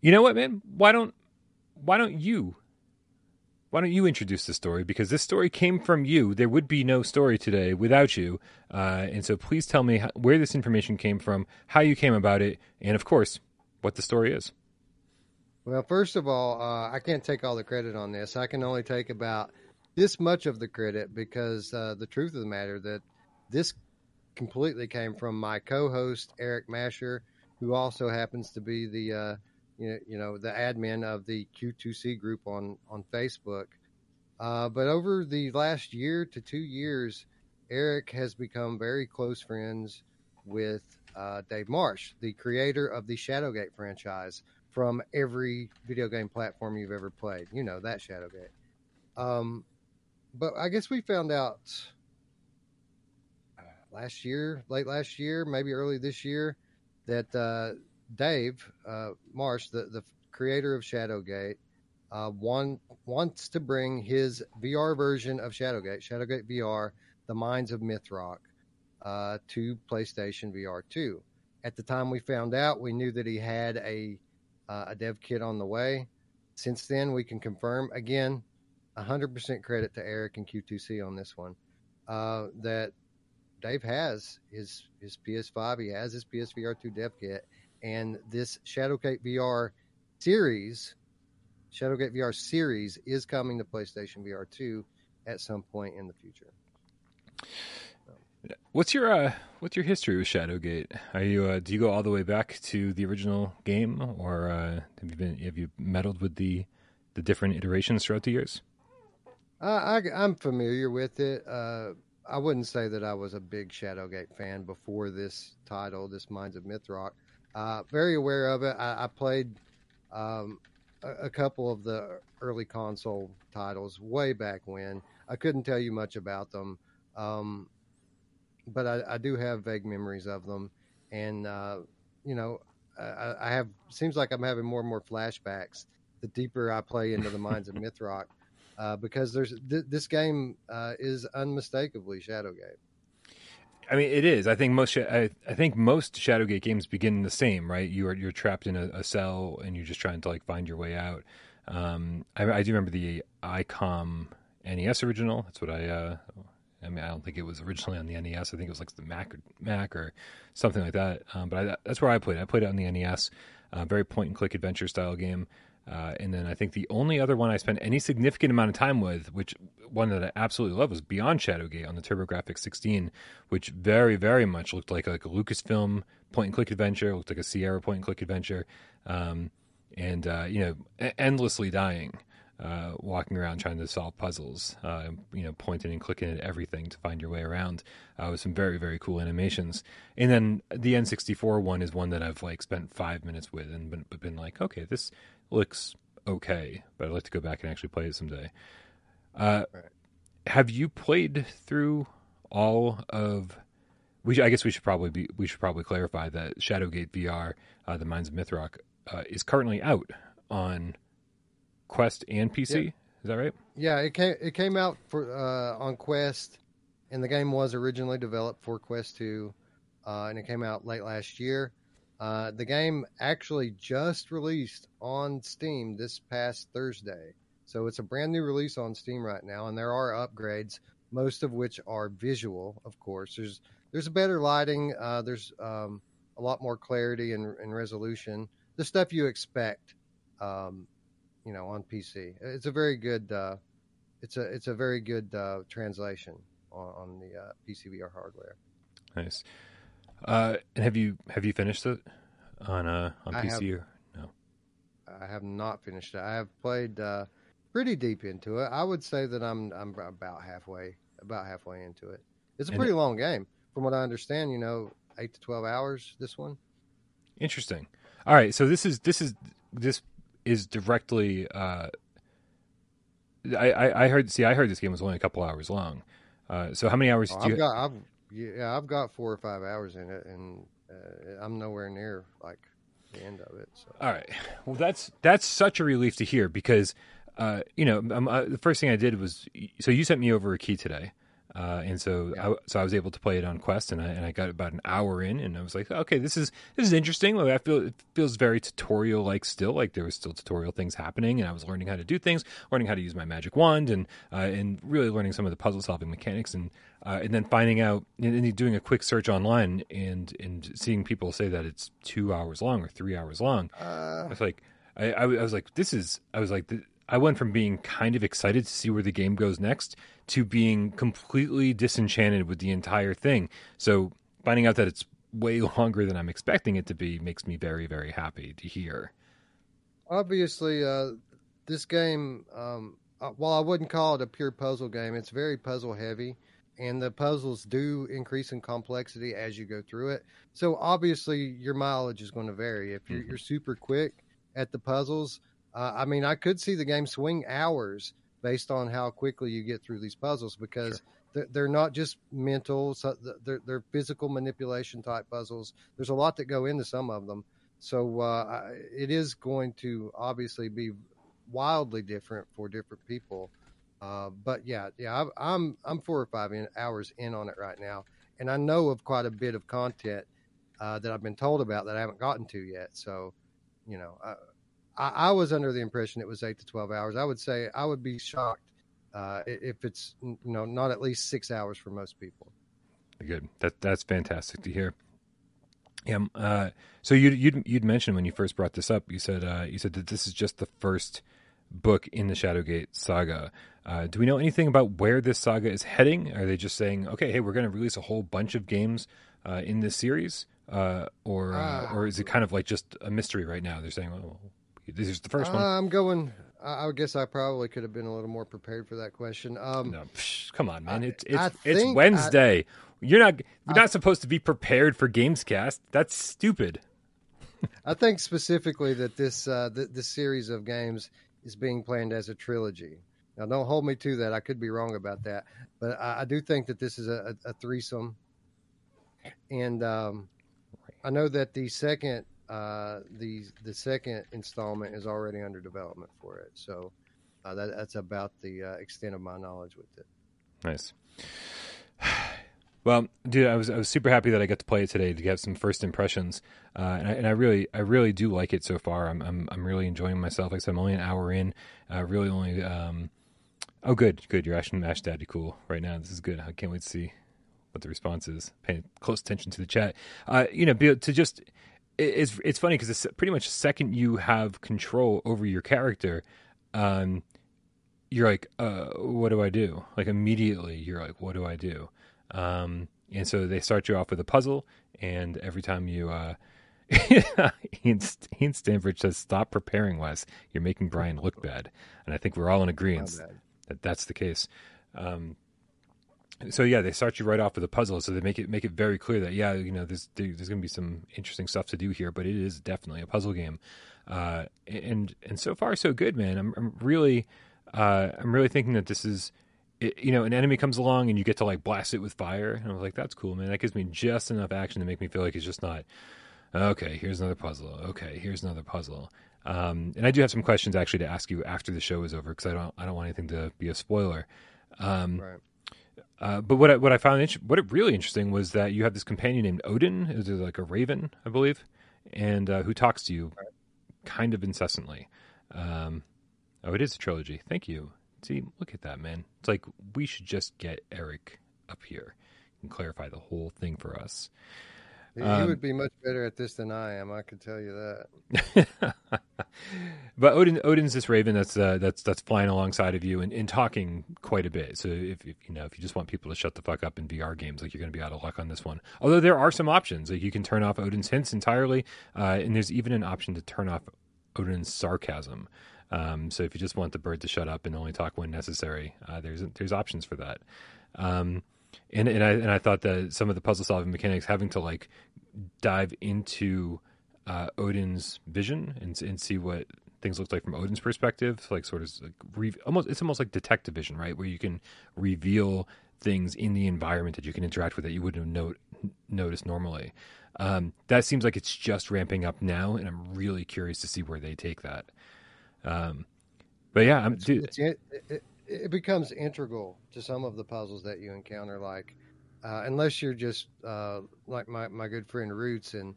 you know what, man? Why don't why don't you why don't you introduce the story? Because this story came from you. There would be no story today without you. Uh, and so, please tell me how, where this information came from, how you came about it, and of course, what the story is. Well, first of all, uh, I can't take all the credit on this. I can only take about this much of the credit because uh, the truth of the matter that this completely came from my co-host Eric Masher, who also happens to be the uh, you know, the admin of the Q2C group on on Facebook. Uh, but over the last year to two years, Eric has become very close friends with uh, Dave Marsh, the creator of the Shadowgate franchise from every video game platform you've ever played. You know that Shadowgate. Um, but I guess we found out uh, last year, late last year, maybe early this year, that uh, Dave uh, Marsh, the, the creator of Shadowgate, uh, one, wants to bring his VR version of Shadowgate, Shadowgate VR, The Mines of Mythrok, uh, to PlayStation VR 2. At the time we found out, we knew that he had a, uh, a dev kit on the way. Since then, we can confirm again 100% credit to Eric and Q2C on this one. Uh, that Dave has his his PS5, he has his PSVR 2 dev kit, and this Shadowgate VR series, Shadowgate VR series, is coming to PlayStation VR 2 at some point in the future. What's your uh, what's your history with Shadowgate? Are you uh, do you go all the way back to the original game, or uh, have you been have you meddled with the the different iterations throughout the years? Uh, I, am familiar with it. Uh, I wouldn't say that I was a big Shadowgate fan before this title, this Mines of Mythrok. Uh, very aware of it. I, I played um, a, a, couple of the early console titles way back when. I couldn't tell you much about them, um, but I, I, do have vague memories of them. And uh, you know, I, I have seems like I'm having more and more flashbacks the deeper I play into the minds of Mythrok uh, because there's th- this game uh, is unmistakably Shadowgate. I mean, it is. I think most. I, I, think most Shadowgate games begin the same, right? You are you're trapped in a, a cell and you're just trying to like find your way out. Um, I, I, do remember the ICOM NES original. That's what I. Uh, I mean, I don't think it was originally on the NES. I think it was like the Mac or Mac or something like that. Um, but I, that's where I played. I played it on the NES. Uh, very point and click adventure style game. Uh, and then I think the only other one I spent any significant amount of time with, which one that I absolutely love, was Beyond Shadowgate on the TurboGrafx 16, which very, very much looked like like a Lucasfilm point and click adventure, looked like a Sierra point and click adventure, um, and uh, you know, endlessly dying, uh, walking around trying to solve puzzles, uh, you know, pointing and clicking at everything to find your way around, uh, with some very, very cool animations. And then the N64 one is one that I've like spent five minutes with and been, been like, okay, this looks okay, but I'd like to go back and actually play it someday. Uh, right. Have you played through all of? We I guess we should probably be we should probably clarify that Shadowgate VR, uh, the Mines of Mythrok, uh, is currently out on Quest and PC. Yeah. Is that right? Yeah, it came it came out for uh, on Quest, and the game was originally developed for Quest Two, uh, and it came out late last year. Uh, the game actually just released on Steam this past Thursday. So it's a brand new release on Steam right now, and there are upgrades, most of which are visual, of course. There's there's better lighting, uh, there's um, a lot more clarity and, and, resolution, the stuff you expect, um, you know, on PC. It's a very good, uh, it's a it's a very good uh, translation on, on the uh, PC VR hardware. Nice. Uh, and have you have you finished it on uh on I PC have, or no? I have not finished it. I have played uh, pretty deep into it. I would say that I'm I'm about halfway about halfway into it. It's a pretty it, long game, from what I understand. You know, eight to twelve hours. This one. Interesting. All right, so this is this is this is directly. Uh, I, I, I heard. See, I heard this game was only a couple hours long. Uh, so how many hours Oh, do I've you? got, I've, yeah, I've got four or five hours in it, and uh, I'm nowhere near like the end of it. So All right. Well, that's that's such a relief to hear because, uh, you know, um, uh, the first thing I did was so you sent me over a key today, uh, and so Yeah. I, so I was able to play it on Quest, and I and I got about an hour in, and I was like, okay, this is this is interesting. Like, I feel it feels very tutorial like still, like there was still tutorial things happening, and I was learning how to do things, learning how to use my magic wand, and uh, and really learning some of the puzzle solving mechanics, and uh, and then finding out and doing a quick search online and and seeing people say that it's two hours long or three hours long. I uh, was like, I, I, I was like, this is. I was like, I went from being kind of excited to see where the game goes next to being completely disenchanted with the entire thing. So finding out that it's way longer than I'm expecting it to be makes me very, very happy to hear. obviously, uh, this game, um, uh, while I wouldn't call it a pure puzzle game, it's very puzzle heavy, and the puzzles do increase in complexity as you go through it. So obviously, your mileage is going to vary. If you're, Mhm. you're super quick at the puzzles, uh, I mean, I could see the game swing hours based on how quickly you get through these puzzles because. They're, they're not just mental; so they're, they're physical manipulation type puzzles. There's a lot that go into some of them, so uh, it is going to obviously be wildly different for different people. Uh, but yeah, yeah, I, I'm I'm four or five in, hours in on it right now, and I know of quite a bit of content uh, that I've been told about that I haven't gotten to yet. So, you know, I, I, I was under the impression it was eight to twelve hours. I would say I would be shocked uh, if it's you know not at least six hours for most people. Good. That that's fantastic to hear. Yeah. um, Uh, so you you'd you'd mentioned when you first brought this up, you said uh, you said that this is just the first book in the Shadowgate saga. Uh, do we know anything about where this saga is heading? Are they just saying, okay, hey, we're going to release a whole bunch of games uh, in this series, uh, or uh, or is it kind of like just a mystery right now? They're saying, oh, this is the first one. I'm going. I I guess I probably could have been a little more prepared for that question. Um, No, psh, come on, man! I- It's it's it's Wednesday. You're not you're I- not supposed to be prepared for Gamescast. That's stupid. I think specifically that this uh, th- this series of games is being planned as a trilogy. Now, don't hold me to that. I could be wrong about that, but I, I do think that this is a, a, a threesome. And um, I know that the second uh, the the second installment is already under development for it. So uh, that, that's about the uh, extent of my knowledge with it. Nice. Well, dude, I was I was super happy that I got to play it today to get some first impressions, uh, and, I, and I really I really do like it so far. I'm I'm I'm really enjoying myself. Like I said, I'm only an hour in. Uh, really only. Um, oh, good, good. You're actually Mash Daddy cool right now. This is good. I can't wait to see what the response is. Paying close attention to the chat. Uh, you know, to just it's it's funny because it's pretty much the second you have control over your character, um, you're like, uh, what do I do? Like immediately, you're like, what do I do? Um, and so they start you off with a puzzle, and every time you, uh, Ian, Ian Stanford says, "Stop preparing, Wes. You're making Brian look bad." And I think we're all in agreement that that's the case. Um, so yeah, they start you right off with a puzzle, so they make it make it very clear that yeah, you know, there's there's going to be some interesting stuff to do here, but it is definitely a puzzle game. Uh, and and so far so good, man. I'm I'm really uh, I'm really thinking that this is. It, you know, an enemy comes along and you get to like blast it with fire, and I was like, "That's cool, man. That gives me just enough action to make me feel like it's just not okay. Here's another puzzle. Okay, here's another puzzle." Um, and I do have some questions actually to ask you after the show is over because I don't I don't want anything to be a spoiler. Um, Right. Uh, but what I, what I found inter- what it really interesting was that you have this companion named Odin, who's like a raven, I believe, and uh, who talks to you kind of incessantly. Um, oh, it is a trilogy. Thank you. See, look at that, man. It's like we should just get Eric up here and clarify the whole thing for us. He, Um, would be much better at this than I am. I can tell you that. but Odin, Odin's this raven that's uh, that's that's flying alongside of you and, and talking quite a bit. So if, if you know if you just want people to shut the fuck up in VR games, like you're going to be out of luck on this one. Although there are some options, like you can turn off Odin's hints entirely, uh, and there's even an option to turn off Odin's sarcasm. Um, so if you just want the bird to shut up and only talk when necessary, uh, there's there's options for that. Um, and and I and I thought that some of the puzzle solving mechanics having to like dive into uh, Odin's vision and and see what things look like from Odin's perspective, like sort of like re- almost it's almost like detective vision, right, where you can reveal things in the environment that you can interact with that you wouldn't have no- noticed normally. Um, that seems like it's just ramping up now, and I'm really curious to see where they take that. Um, but yeah, I'm, dude, it's, it, it, it becomes integral to some of the puzzles that you encounter. Like, uh, unless you're just uh, like my, my good friend Roots and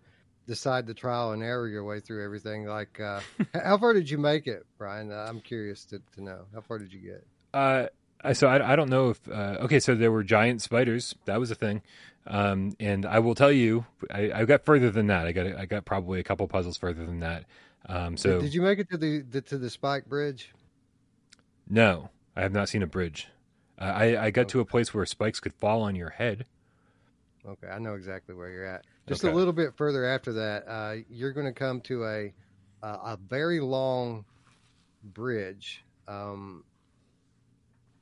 decide to trial and error your way through everything. Like, uh, how far did you make it, Brian? Uh, I'm curious to, to know. How far did you get? Uh, I- so I, I don't know if uh, okay. So there were giant spiders. That was a thing, um, and I will tell you, I, I got further than that. I got I got probably a couple puzzles further than that. Um, so did, did you make it to the, the to the spike bridge? no, I have not seen a bridge. Uh, I I got to a place where spikes could fall on your head. Okay, I know exactly where you're at. Just Okay. a little bit further after that, uh, you're going to come to a a, a very long bridge um,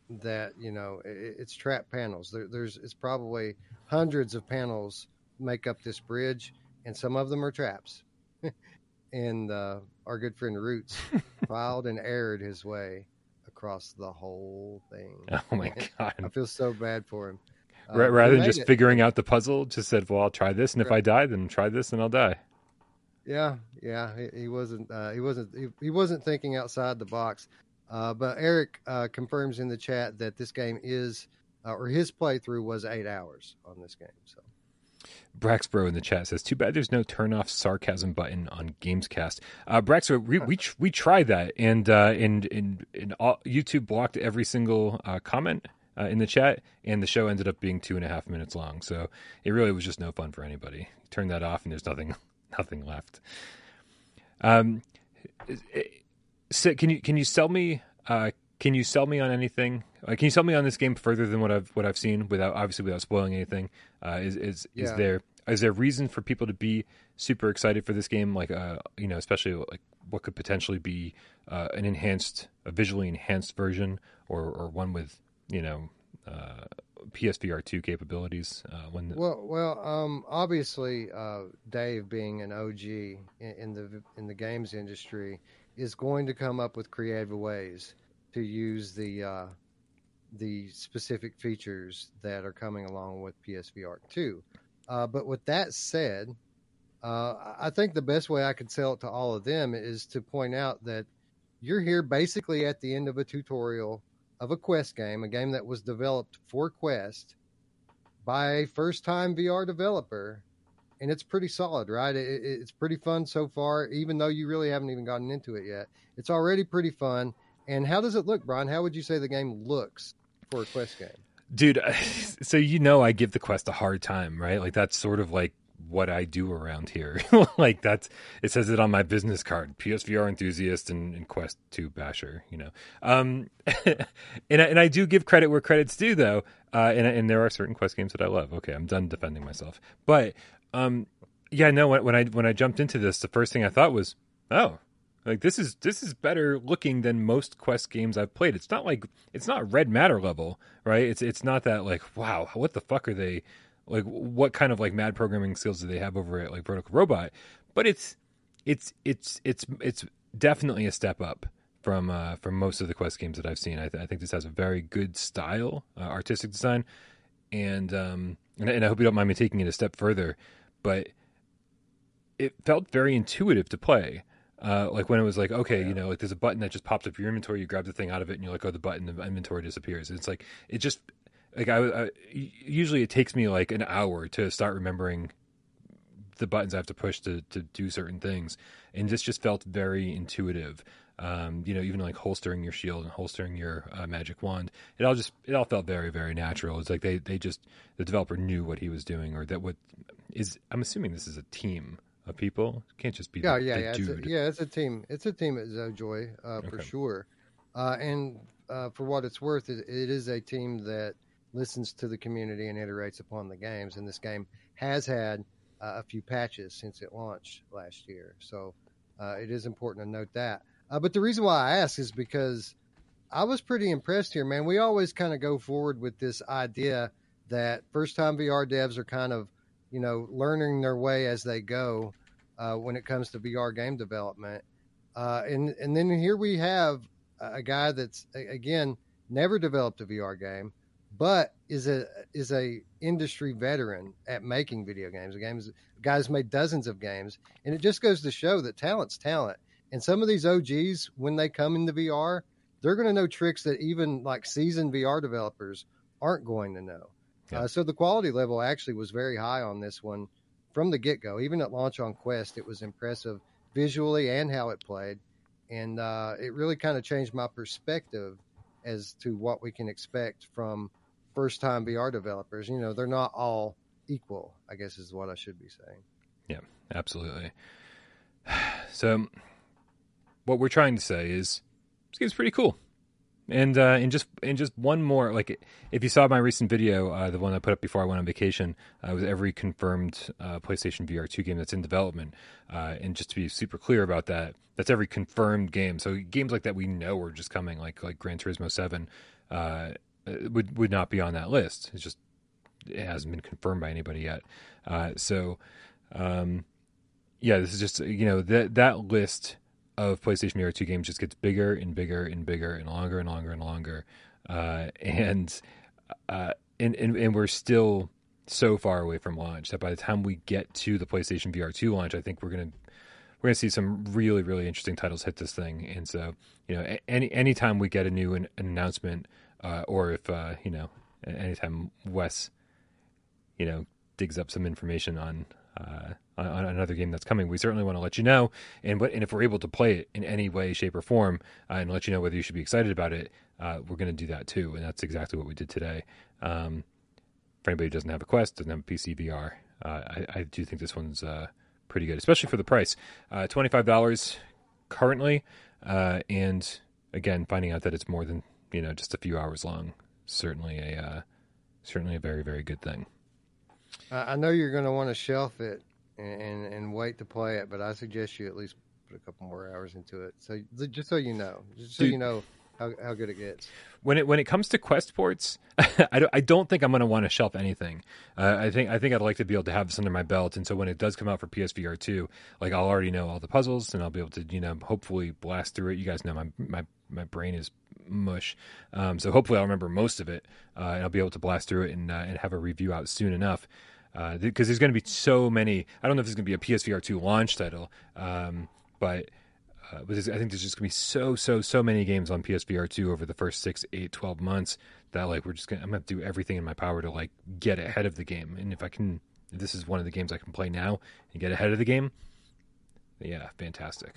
that you know i it's trap panels. There, there's it's probably hundreds of panels make up this bridge, and some of them are traps. and uh, our good friend Roots filed and erred his way across the whole thing. Oh my god! I feel so bad for him. Uh, Ra- Rather than just it. figuring out the puzzle, just said, "Well, I'll try this, and if I die, then try this, and I'll die." Yeah, yeah, he, he wasn't. Uh, he wasn't. He, he wasn't thinking outside the box. Uh, but Eric uh, confirms in the chat that this game is, uh, or his playthrough was eight hours on this game. So Braxbro in the chat says, "Too bad there's no turn off sarcasm button on Gamescast." Uh, Braxbro, we we, we tried that, and uh, and and, and all, YouTube blocked every single uh, comment uh, in the chat, and the show ended up being two and a half minutes long. So it really was just no fun for anybody. Turn that off, and there's nothing nothing left. Um, so can you can you sell me? Uh, can you sell me on anything? Uh, can you sell me on this game further than what I've what I've seen without obviously without spoiling anything? Uh, is is is Yeah. there is there reason for people to be super excited for this game? Like uh, you know, especially like what could potentially be uh, an enhanced, a visually enhanced version, or or one with you know uh, PSVR two capabilities. Uh, when the, well, well, um, obviously, uh, Dave being an OG in, in the in the games industry is going to come up with creative ways to use the uh, the specific features that are coming along with PSVR two. Uh, but with that said, uh, I think the best way I could sell it to all of them is to point out that you're here basically at the end of a tutorial of a Quest game, a game that was developed for Quest by a first time VR developer. And it's pretty solid, right? It, it- it's pretty fun so far, even though you really haven't even gotten into it yet. It's already pretty fun. And how does it look, Brian? How would you say the game looks for a Quest game? dude so you know i give the quest a hard time right like that's sort of like what i do around here like that's it says it on my business card psvr enthusiast and, and quest 2 basher you know um and, I, and i do give credit where credit's due though uh and, and there are certain quest games that i love okay i'm done defending myself but um yeah no when, when i when i jumped into this the first thing i thought was oh like this is this is better looking than most quest games I've played. It's not like it's not red matter level, right? It's it's not that like wow, what the fuck are they like what kind of like mad programming skills do they have over at like Vertical Robot? But it's it's it's it's it's definitely a step up from uh from most of the quest games that I've seen. I, th- I think this has a very good style, uh, artistic design and um and, and I hope you don't mind me taking it a step further, but it felt very intuitive to play. Uh, like when it was like, okay, Yeah. you know, like there's a button that just pops up your inventory, you grab the thing out of it, and you're like, oh, the button, the inventory disappears. It's like it just like I, I usually it takes me like an hour to start remembering the buttons I have to push to to do certain things, and this just felt very intuitive. Um, you know, even like holstering your shield and holstering your uh, magic wand, it all just it all felt very very natural. It's like they they just the developer knew what he was doing, or that what is I'm assuming this is a team of people. It can't just be Yeah, the, yeah, the yeah. It's a, yeah, it's a team. It's a team at Zojoi uh, for Okay. sure. Uh, and uh, for what it's worth, it, it is a team that listens to the community and iterates upon the games. And this game has had uh, a few patches since it launched last year, so uh, it is important to note that. Uh, but the reason why I ask is because I was pretty impressed here, man. We always kind of go forward with this idea that first time VR devs are kind of, you know, learning their way as they go uh, when it comes to VR game development. Uh, and and then here we have a a guy that's again never developed a VR game, but is a is a industry veteran at making video games. The games guys made dozens of games, and it just goes to show that talent's talent. And some of these OGs, when they come into VR, they're going to know tricks that even like seasoned VR developers aren't going to know. Yeah. Uh, so the quality level actually was very high on this one from the get go. Even at launch on Quest, it was impressive visually and how it played, and uh, it really kind of changed my perspective as to what we can expect from first time VR developers. You know, they're not all equal, I guess is what I should be saying. Yeah, absolutely. So, what we're trying to say is this game's pretty cool. And uh, and just and just one more like if you saw my recent video, uh, the one I put up before I went on vacation, uh, was every confirmed uh, PlayStation VR two game that's in development. Uh, and just to be super clear about that, that's every confirmed game. So games like that we know are just coming, like like Gran Turismo seven, uh, would would not be on that list. It's just it hasn't been confirmed by anybody yet. Uh, so, um, yeah, this is just you know that that list of PlayStation VR two games just gets bigger and bigger and bigger and longer and longer and longer, uh, and, uh, and and and we're still so far away from launch that by the time we get to the PlayStation VR two launch, I think we're gonna we're gonna see some really really interesting titles hit this thing. And so you know, any anytime we get a new an, an announcement, uh, or if uh, you know, anytime Wes you know digs up some information on uh, on, another game that's coming, we certainly want to let you know. And what and if we're able to play it in any way, shape, or form, uh, and let you know whether you should be excited about it, uh, we're going to do that too. And that's exactly what we did today. Um, for anybody who doesn't have a Quest, doesn't have a PC VR, uh, I, I, do think this one's uh, pretty good, especially for the price. Uh, Twenty five dollars currently, and again, finding out that it's more than you know just a few hours long, certainly a uh, certainly a very very good thing. I know you're going to want to shelf it and, and, and wait to play it, but I suggest you at least put a couple more hours into it. So just so you know, just so Dude, you know how, how good it gets. When it when it comes to quest ports, I don't I don't think I'm going to want to shelf anything. Uh, I think I think I'd like to be able to have this under my belt, and so when it does come out for PSVR two, like I'll already know all the puzzles, and I'll be able to you know hopefully blast through it. You guys know my my my brain is mush, um, so hopefully I'll remember most of it, uh, and I'll be able to blast through it and uh, and have a review out soon enough because uh, there's going to be so many. I don't know if there's going to be a PSVR two launch title, um, but uh, but I think there's just going to be so so so many games on PSVR two over the first six, eight, 12 months that like we're just gonna I'm gonna do everything in my power to like get ahead of the game. And if I can, if this is one of the games I can play now and get ahead of the game. Yeah, fantastic.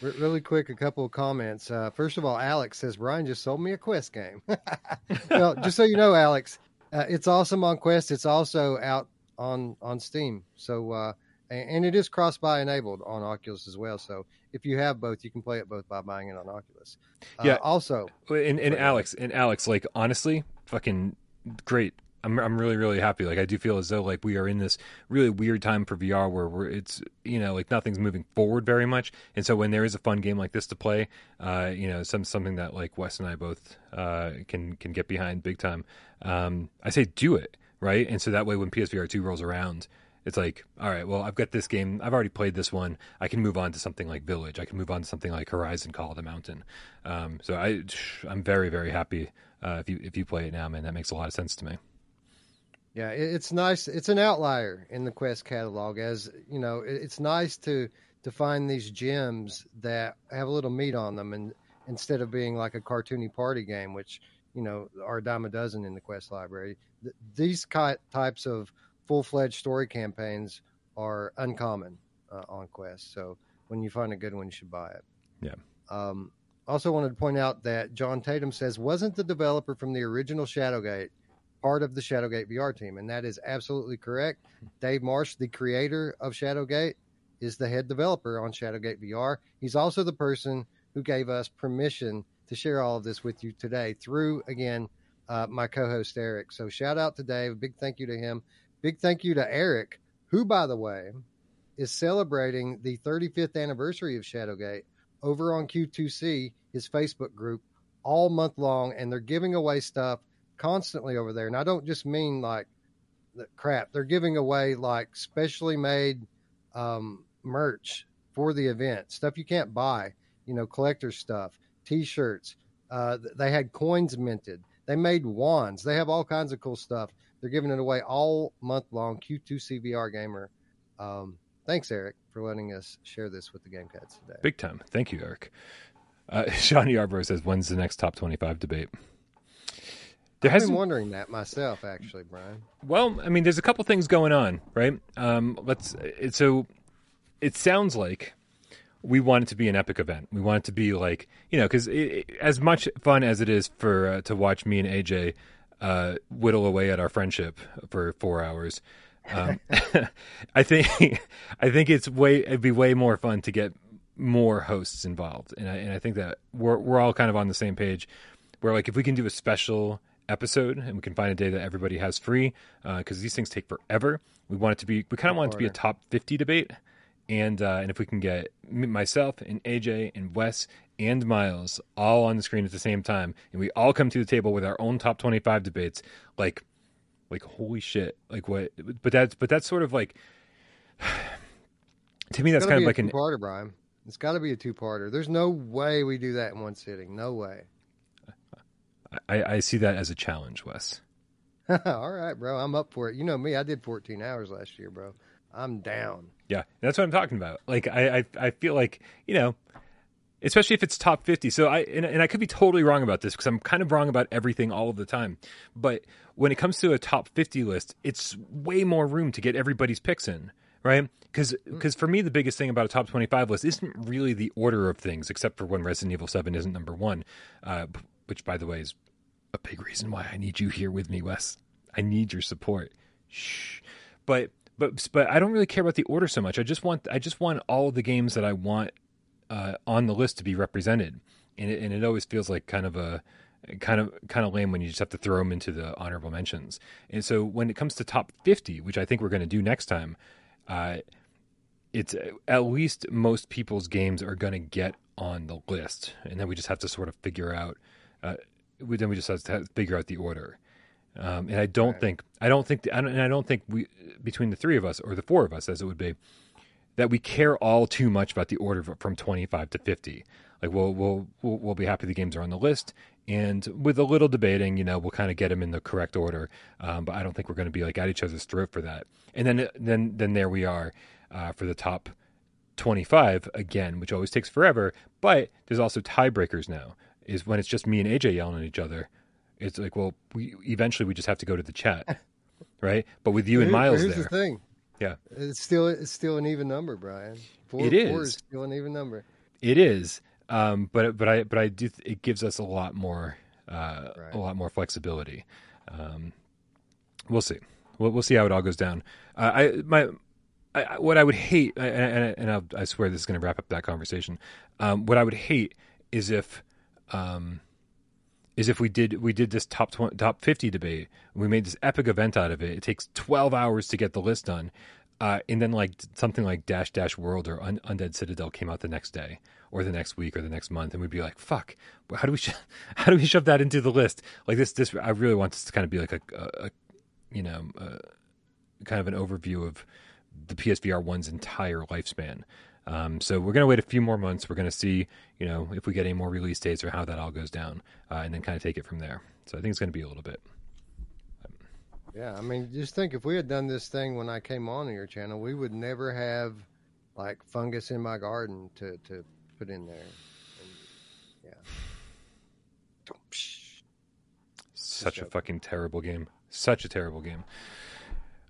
Really quick, a couple of comments. Uh, first of all, Alex says Brian just sold me a Quest game. well, just so you know, Alex, uh, it's awesome on Quest. It's also out on on Steam. So uh, and it is cross buy enabled on Oculus as well. So if you have both, you can play it both by buying it on Oculus. Uh, yeah. Also, and, and Alex and Alex, like honestly, fucking great. I'm I'm really really happy. Like I do feel as though like we are in this really weird time for VR where we're it's you know like nothing's moving forward very much, and so when there is a fun game like this to play, uh, you know some something that like Wes and I both uh, can can get behind big time. Um, I say do it right, and so that way when PSVR two rolls around, it's like all right, well I've got this game, I've already played this one, I can move on to something like Village, I can move on to something like Horizon Call of the Mountain. Um, so I I'm very very happy uh, if you if you play it now, man. That makes a lot of sense to me. Yeah, it's nice. It's an outlier in the Quest catalog, as you know. It's nice to to find these gems that have a little meat on them, and instead of being like a cartoony party game, which you know are a dime a dozen in the Quest library. Th- these types of full fledged story campaigns are uncommon uh, on Quest. So when you find a good one, you should buy it. Yeah. Um, also wanted to point out that John Tatum says wasn't the developer from the original Shadowgate part of the Shadowgate VR team, and that is absolutely correct. Dave Marsh, the creator of Shadowgate, is the head developer on Shadowgate VR. He's also the person who gave us permission to share all of this with you today through, again, uh, my co host Eric. So shout out to Dave. Big thank you to him. Big thank you to Eric, who, by the way, is celebrating the 35th anniversary of Shadowgate over on Q2C, his Facebook group, all month long. And they're giving away stuff constantly over there. And I don't just mean like the crap. They're giving away like specially made um, merch for the event, stuff you can't buy, you know, collector stuff, t-shirts. Uh, they had coins minted. They made wands. They have all kinds of cool stuff. They're giving it away all month long. Q2CVR Gamer. Um, thanks, Eric, for letting us share this with the Game Cats today. Big time. Thank you, Eric. Uh, Shawnee Yarbrough says, "When's the next top twenty-five debate?" There I've been wondering that myself, actually, Brian. Well, I mean, there's a couple things going on, right? Um, let's. It, so, it sounds like we want it to be an epic event. We want it to be like you know, because as much fun as it is for uh, to watch me and AJ uh, whittle away at our friendship for four hours. Um, I think I think it's way it'd be way more fun to get more hosts involved, and I, and I think that we're we're all kind of on the same page. Where like if we can do a special episode and we can find a day that everybody has free because uh, these things take forever. We want it to be we kind of want it to be a top fifty debate, and uh, and if we can get myself and AJ and Wes and Miles all on the screen at the same time, and we all come to the table with our own top twenty five debates, like like holy shit, like what? But that's but that's sort of like to me that's kind of like an parter, Brian. It's got to be a two parter. There's no way we do that in one sitting. No way. I, I see that as a challenge, Wes. All right, bro. I'm up for it. You know me. I did 14 hours last year, bro. I'm down. Yeah, that's what I'm talking about. Like, I, I, I feel like you know, especially if it's top 50. So I and, and I could be totally wrong about this because I'm kind of wrong about everything all of the time. But when it comes to a top 50 list, it's way more room to get everybody's picks in right? Because because mm. for me the biggest thing about a top twenty five list isn't really the order of things, except for when Resident Evil Seven isn't number one, uh, which by the way is a big reason why I need you here with me, Wes. I need your support. Shh, but but but I don't really care about the order so much. I just want I just want all the games that I want uh, on the list to be represented, and it, and it always feels like kind of a kind of kind of lame when you just have to throw them into the honorable mentions. And so when it comes to top 50, which I think we're going to do next time, uh, it's at least most people's games are going to get on the list, and then we just have to sort of figure out. Uh, we, then we just have to figure out the order. Um, and I don't right. think I don't think the, I don't, and I don't think we between the three of us or the four of us as it would be that we care all too much about the order from 25 to 50. Like we'll we'll we'll, we'll be happy the games are on the list, and with a little debating, you know, we'll kind of get them in the correct order. Um, but I don't think we're going to be like at each other's throat for that. And then then then there we are uh, for the top 25 again, which always takes forever. But there's also tiebreakers now. Is when it's just me and AJ yelling at each other. It's like, well, we eventually we just have to go to the chat, right? But with you and Miles here's there, the thing. Yeah, it's still it's still an even number, Brian. Four, it is. Four is still an even number. It is, um, but but I but I do it gives us a lot more uh, right. a lot more flexibility. Um, we'll see. We'll, we'll see how it all goes down. Uh, I my I, what I would hate, and, and i swear this is going to wrap up that conversation. Um, what I would hate is if, um, is if we did we did this top 20, top fifty debate. We made this epic event out of it. It takes twelve hours to get the list done, uh, and then like something like Dash Dash World or Un- Undead Citadel came out the next day or the next week or the next month, and we'd be like, "Fuck, how do we how do we shove that into the list?" Like this, this I really want this to kind of be like a, a, a you know, uh, kind of an overview of the PSVR one's entire lifespan. Um, so we're going to wait a few more months. We're going to see, you know, if we get any more release dates or how that all goes down, uh, and then kind of take it from there. So I think it's going to be a little bit. Yeah, I mean, just think if we had done this thing when I came on your channel, we would never have like fungus in my garden to to put in there. And, yeah. Such a fucking terrible game. Such a terrible game.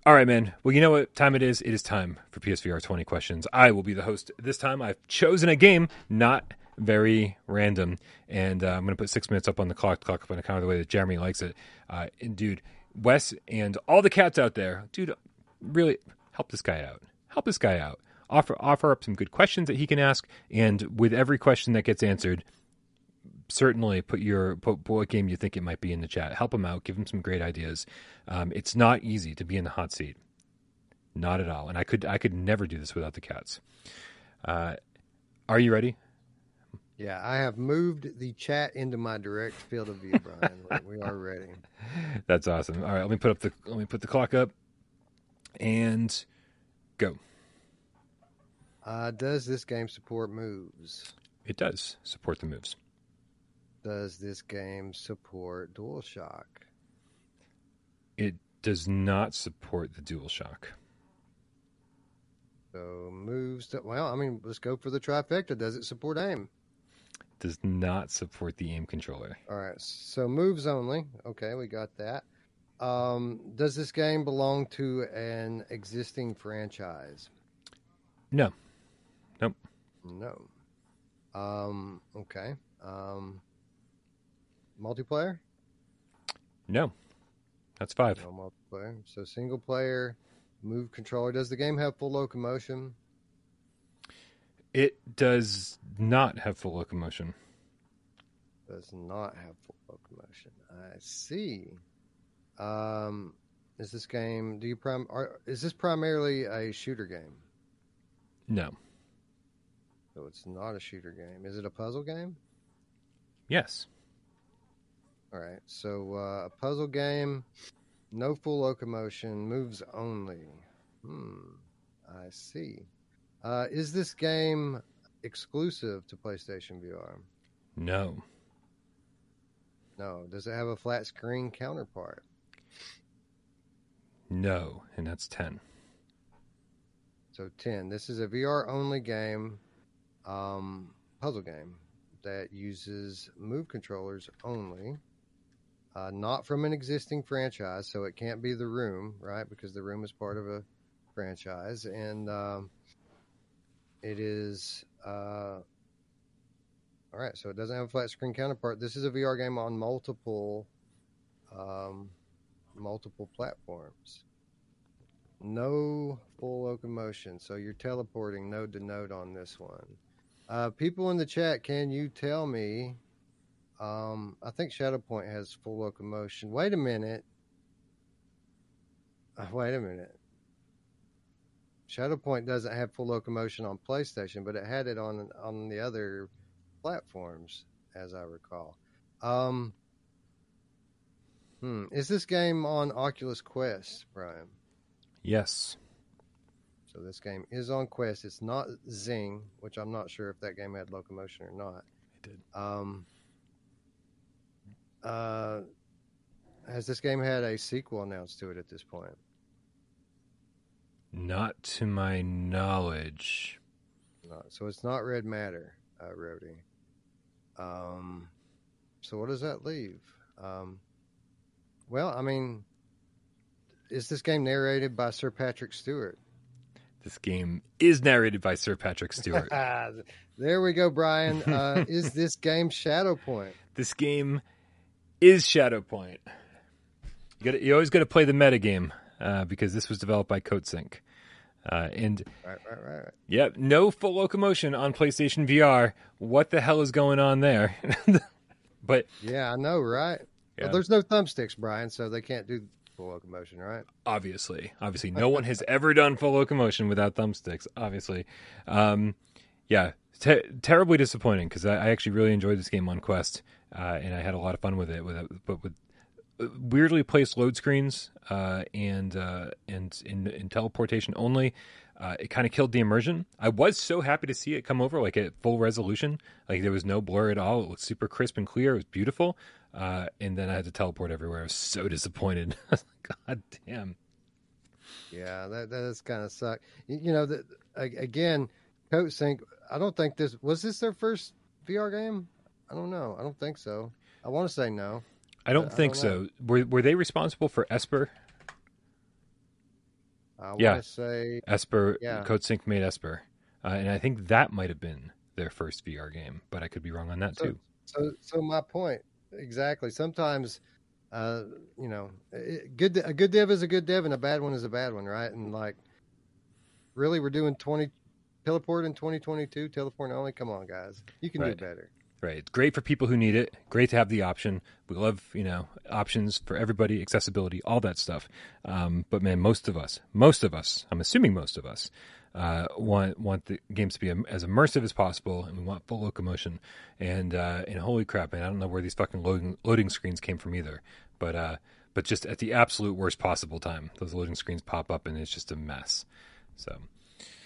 All right, man. Well, you know what time it is? It is time for PSVR 20 questions. I will be the host this time. I've chosen a game, not very random. And uh, I'm going to put six minutes up on the clock, clock up on the counter the way that Jeremy likes it. Uh, and, dude, Wes and all the cats out there, dude, really help this guy out. Help this guy out. Offer, offer up some good questions that he can ask. And with every question that gets answered, certainly put your put, what game you think it might be in the chat. Help him out. Give him some great ideas. Um, it's not easy to be in the hot seat, not at all. And I could I could never do this without the cats. Uh, are you ready? Yeah, I have moved the chat into my direct field of view, Brian. we are ready. That's awesome. All right, let me put up the let me put the clock up and go. Uh, does this game support moves? It does support the moves. Does this game support DualShock? It does not support the DualShock. So moves to well, I mean, let's go for the trifecta. Does it support aim? Does not support the aim controller. All right, so moves only. Okay, we got that. Um, does this game belong to an existing franchise? No. Nope. No. Um, okay. Um, multiplayer? No. That's five. No multiplayer. So single player, move controller. Does the game have full locomotion? It does not have full locomotion. Does not have full locomotion. I see. Um, is this game? Do you prim? Are, is this primarily a shooter game? No. So it's not a shooter game. Is it a puzzle game? Yes. All right. So uh, a puzzle game, no full locomotion, moves only. Hmm. I see. Uh, is this game exclusive to PlayStation VR? No. No. Does it have a flat screen counterpart? No. And that's 10. So 10. This is a VR only game, um, puzzle game that uses move controllers only. Uh, not from an existing franchise, so it can't be the room, right? Because the room is part of a franchise, and um, it is uh, all right. So it doesn't have a flat screen counterpart. This is a VR game on multiple um, multiple platforms. No full locomotion, so you're teleporting node to node on this one. Uh, people in the chat, can you tell me? Um, I think Shadowpoint has full locomotion. Wait a minute. Uh, wait a minute. Shadowpoint doesn't have full locomotion on PlayStation, but it had it on on the other platforms, as I recall. Um, hmm. Is this game on Oculus Quest, Brian? Yes. So this game is on Quest. It's not Zing, which I'm not sure if that game had locomotion or not. It did. Um, uh, has this game had a sequel announced to it at this point? Not to my knowledge. No, so it's not Red Matter, uh, Rody. Um, so what does that leave? Um, well, I mean, is this game narrated by Sir Patrick Stewart? This game is narrated by Sir Patrick Stewart. there we go, Brian. Uh, is this game Shadowpoint? this game is Shadowpoint. You got you always got to play the meta game uh, because this was developed by Coatsink. Uh, and Right, right, right, right. yep, no full locomotion on PlayStation VR. What the hell is going on there? but Yeah, I know, right? Yeah. Well, there's no thumbsticks, Brian, so they can't do full locomotion, right? obviously, obviously, no one has ever done full locomotion without thumbsticks. Obviously, um, yeah, te- terribly disappointing because I, I actually really enjoyed this game on Quest, uh, and I had a lot of fun with it. With but with weirdly placed load screens uh, and uh, and in, teleportation only. Uh, it kind of killed the immersion. I was so happy to see it come over like at full resolution. Like there was no blur at all. It looked super crisp and clear. It was beautiful. Uh, and then I had to teleport everywhere. I was so disappointed. God damn. Yeah, that that does kind of suck. You, you know, the, again, Coatsink. I don't think this was this their first VR game. I don't know. I don't think so. I want to say no. I don't I think don't so. Were were they responsible for Esper? I Yeah. want to say Esper, Yeah. Coatsink made Esper, uh, and I think that might have been their first VR game, but I could be wrong on that So- too. so. So my point exactly. Sometimes, uh, you know, it, good a good dev is a good dev, and a bad one is a bad one, right? And like, really, we're doing twenty teleport in twenty twenty two. Teleport only. Come on, guys, you can Right. do better. Right, great for people who need it. Great to have the option. We love you know options for everybody, accessibility, all that stuff. Um, but man, most of us, most of us, I'm assuming most of us, uh, want want the games to be as immersive as possible, and we want full locomotion. And uh, and holy crap, man, I don't know where these fucking loading loading screens came from either. But uh, but just at the absolute worst possible time, those loading screens pop up, and it's just a mess. So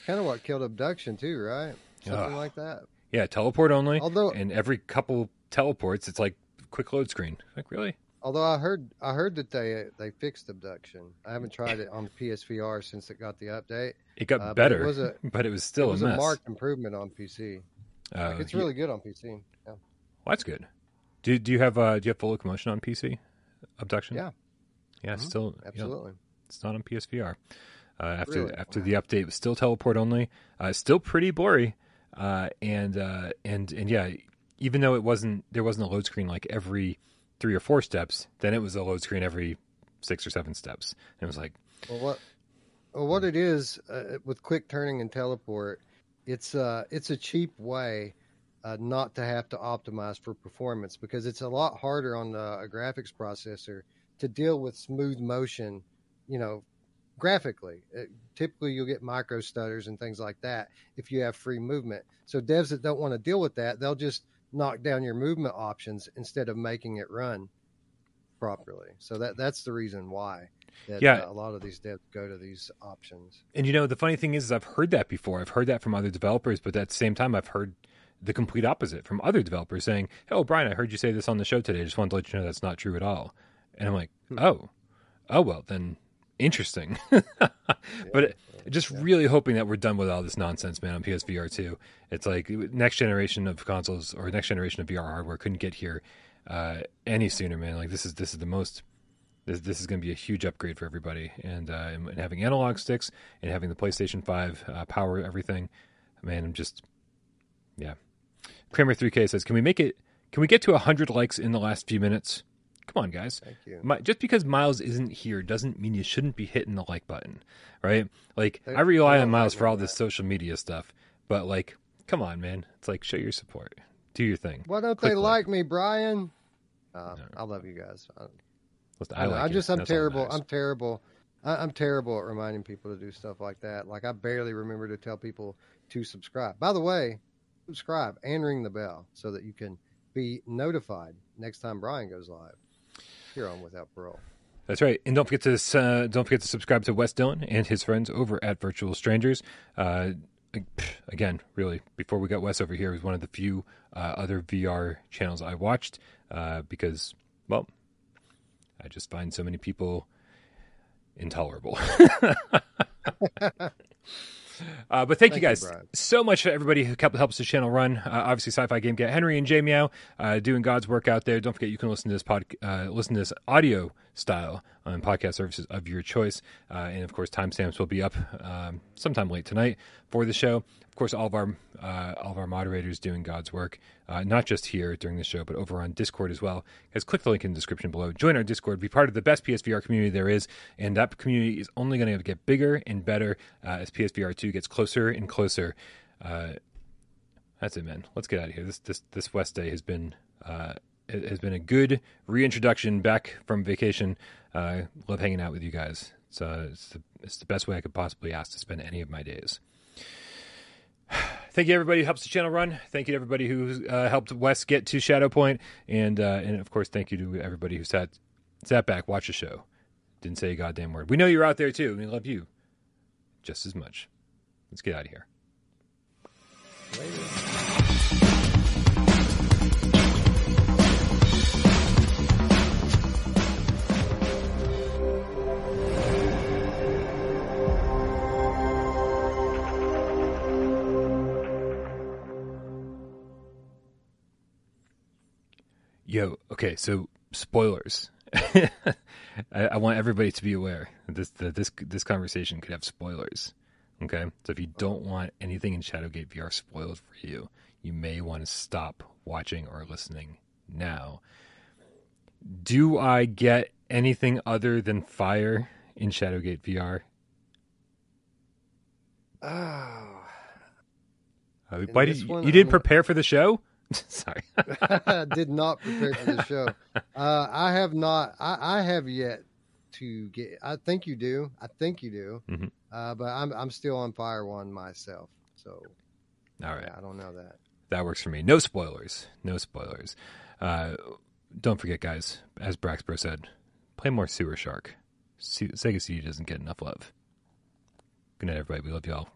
Kind of what killed abduction too, right? Something like that. Yeah, teleport only. Although- and every couple teleports, it's like quick load screen. Like really? Although I heard I heard that they they fixed abduction. I haven't tried it on PSVR since it got the update. It got Uh, but better, it was a- but it was still it was a a, marked improvement on PC. Uh, Like, it's yeah. really good on PC. Yeah. Well, that's good. Do do you have uh, do you have full locomotion on PC? Abduction. Yeah. Yeah. Mhm. Still. you know, Absolutely. it's not on PSVR. Uh, after Really? after the update, it was still teleport only. Uh, still pretty blurry. Uh, and uh, and and yeah, even though it wasn't there wasn't a load screen like every three or four steps, then it was a load screen every six or seven steps. And it was like, Well, what well, what it is uh, with quick turning and teleport, it's uh it's a cheap way uh, not to have to optimize for performance because it's a lot harder on uh, a graphics processor to deal with smooth motion, you know, graphically. Uh typically, you'll get micro stutters and things like that if you have free movement. So devs that don't want to deal with that, they'll just knock down your movement options instead of making it run properly. So that that's the reason why that Yeah. uh, a lot of these devs go to these options. And you know, the funny thing is, is I've heard that before. I've heard that from other developers, but at the same time, I've heard the complete opposite from other developers saying, "Hey, "Oh, Brian, I heard you say this on the show today. I just wanted to let you know that's not true at all." And I'm like, Hmm. "Oh, oh well, then interesting." but it, just really hoping that we're done with all this nonsense, man, on PSVR two. It's like next generation of consoles or next generation of VR hardware couldn't get here uh, any sooner, man. Like this is this is the most this this is going to be a huge upgrade for everybody, and, uh, and and having analog sticks and having the PlayStation Five uh, power everything, man, I'm just yeah. Kramer 3K says, "Can we make it? Can we get to hundred likes in the last few minutes? Come on, guys. Thank you. My, just because Miles isn't here doesn't mean you shouldn't be hitting the like button, right? Like They- I rely they on Miles for all me this social media stuff, but like, come on, man. It's like show your support, do your thing. Why don't Click they like. like me, Brian? Uh, No. I love you guys. I, Listen, I, I, like I it. just I'm That's terrible. I'm terrible. I'm terrible at reminding people to do stuff like that. Like I barely remember to tell people to subscribe. By the way, subscribe and ring the bell so that you can be notified next time Brian goes live here on Without Parole. That's right, and don't forget to uh, don't forget to subscribe to Wes Dillon and his friends over at Virtual Strangers. Uh, again, really, before we got Wes over here, it was one of the few uh, other VR channels I watched uh, because, well, I just find so many people intolerable. Uh, but thank, you Thank you, guys Brian. so much for everybody who help, helps the channel run. Uh, obviously, Sci-Fi Game Get Henry and J Meow uh, doing God's work out there. Don't forget you can listen to this pod, uh, listen to this audio style on podcast services of your choice, uh, and of course, timestamps will be up um, sometime late tonight for the show. Of course, all of our uh, all of our moderators doing God's work, uh, not just here during the show, but over on Discord as well. Guys, click the link in the description below. Join our Discord. Be part of the best PSVR community there is, and that community is only going to get bigger and better uh, as PSVR two gets closer and closer. Uh, that's it, man. Let's get out of here. This this this West Day has been uh, it has been a good reintroduction back from vacation. Uh, love hanging out with you guys. It's uh, it's the, it's the best way I could possibly ask to spend any of my days. Thank you, everybody who helps the channel run. Thank you to everybody who uh, helped Wes get to Shadow Point, and uh, and of course, thank you to everybody who sat sat back, watched the show, didn't say a goddamn word. We know you're out there too. We love you just as much. Let's get out of here. Yo, okay, so spoilers. I, I want everybody to be aware that this that this this conversation could have spoilers. Okay, so if you don't want anything in Shadowgate VR spoiled for you, you may want to stop watching or listening now. Do I get anything other than fire in Shadowgate VR? Oh, Uh, why did you, one, you didn't I'm- prepare for the show? Sorry. I did not prepare for the show. Uh, I have not. I, I have yet to get. I think you do. I think you do. Mhm. Uh, but I'm I'm still on fire one myself. So All right. yeah, I don't know that. That works for me. No spoilers. No spoilers. Uh, don't forget, guys, as Braxbro said, play more Sewer Shark. Se- Sega CD doesn't get enough love. Good night, everybody. We love you all.